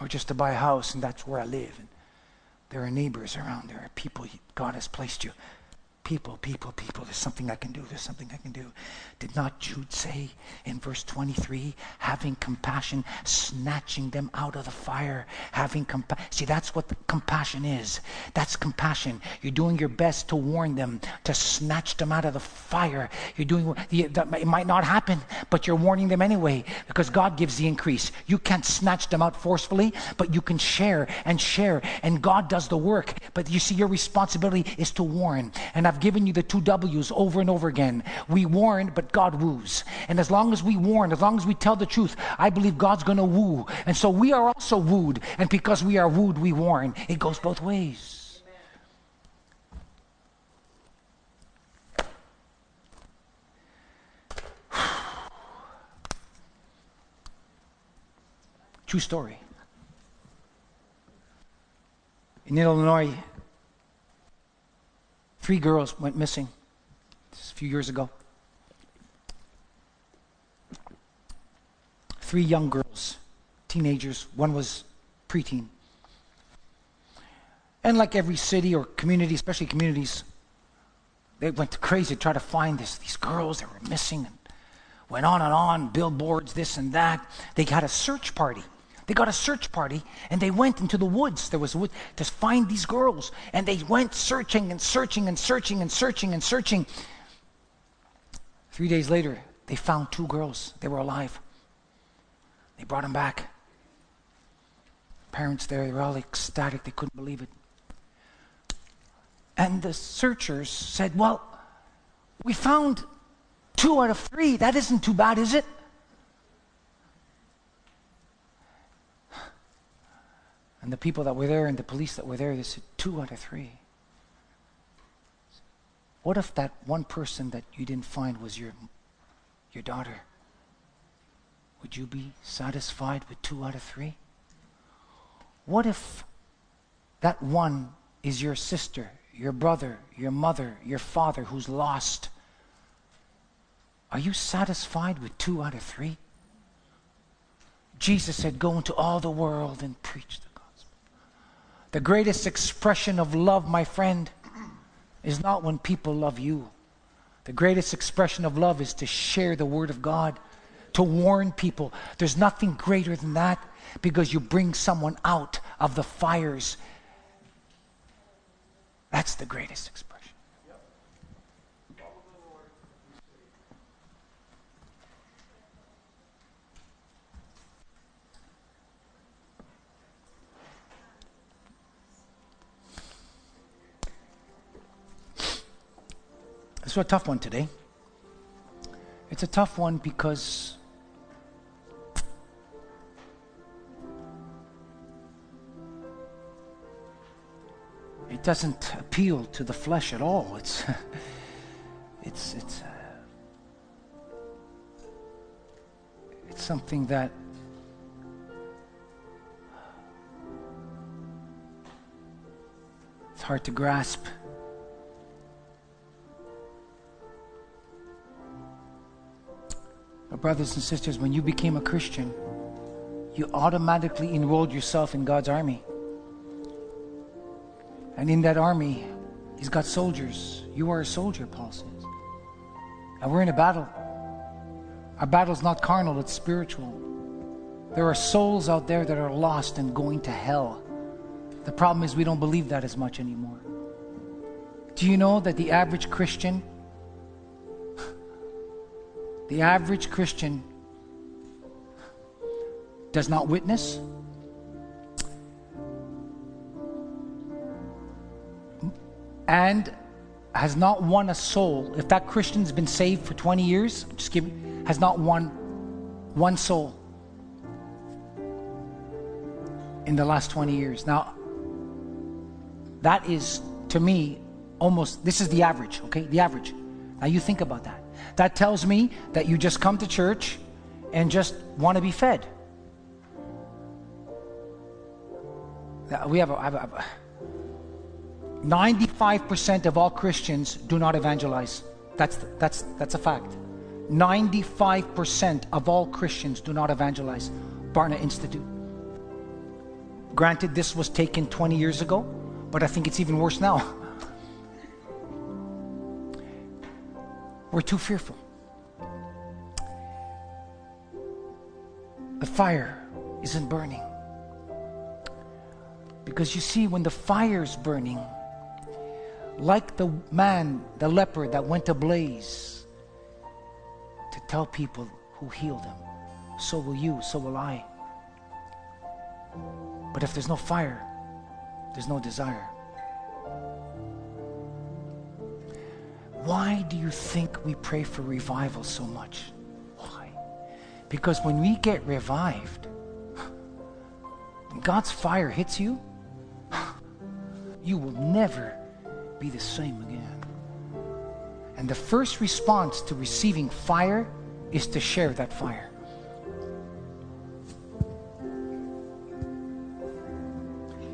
Or just to buy a house and that's where I live. And there are neighbors around, there are people God has placed you. People, people, people, there's something I can do, there's something I can do. Did not Jude say in verse 23, having compassion, snatching them out of the fire, having compassion. See, that's what compassion is. That's compassion. You're doing your best to warn them, to snatch them out of the fire. You're doing, it might not happen, but you're warning them anyway because God gives the increase. You can't snatch them out forcefully, but you can share and share, and God does the work. But you see, your responsibility is to warn. And I've given you the two W's over and over again. We warn, but God woos. And as long as we warn, as long as we tell the truth, I believe God's going to woo. And so we are also wooed. And because we are wooed, we warn. It goes both ways. True story. In Illinois, Three girls went missing a few years ago. Three young girls, teenagers. One was preteen. And like every city or community, especially communities, they went crazy to try to find this, these girls that were missing. And went on and on, billboards, this and that. They had a search party. They got a search party and they went into the woods. There was wood to find these girls. And they went searching and searching and searching and searching and searching. Three days later, they found two girls. They were alive. They brought them back. Parents there, they were all ecstatic. They couldn't believe it. And the searchers said, Well, we found two out of three. That isn't too bad, is it? And the people that were there and the police that were there, they said, two out of three. What if that one person that you didn't find was your, your daughter? Would you be satisfied with two out of three? What if that one is your sister, your brother, your mother, your father who's lost? Are you satisfied with two out of three? Jesus said, Go into all the world and preach the greatest expression of love, my friend, is not when people love you. The greatest expression of love is to share the Word of God, to warn people. There's nothing greater than that because you bring someone out of the fires. That's the greatest expression. It's a tough one today. It's a tough one because it doesn't appeal to the flesh at all. It's it's it's uh, it's something that it's hard to grasp. Brothers and sisters, when you became a Christian, you automatically enrolled yourself in God's army. And in that army, He's got soldiers. You are a soldier, Paul says. And we're in a battle. Our battle's not carnal, it's spiritual. There are souls out there that are lost and going to hell. The problem is we don't believe that as much anymore. Do you know that the average Christian the average Christian does not witness, and has not won a soul. If that Christian's been saved for 20 years, just give has not won one soul in the last 20 years. Now, that is to me almost this is the average, okay? The average. Now you think about that. That tells me that you just come to church and just want to be fed. We have, a, have a, 95% of all Christians do not evangelize. That's, that's, that's a fact. 95% of all Christians do not evangelize. Barna Institute. Granted, this was taken 20 years ago, but I think it's even worse now. We're too fearful. The fire isn't burning. Because you see, when the fire's burning, like the man, the leper that went ablaze to tell people who healed him, so will you, so will I. But if there's no fire, there's no desire. Why do you think we pray for revival so much? Why? Because when we get revived, God's fire hits you, you will never be the same again. And the first response to receiving fire is to share that fire.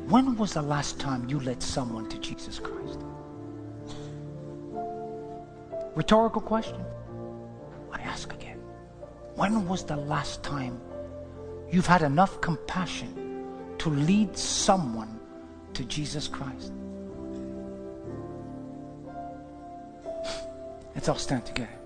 When was the last time you led someone to Jesus Christ? Rhetorical question. I ask again. When was the last time you've had enough compassion to lead someone to Jesus Christ? Let's all stand together.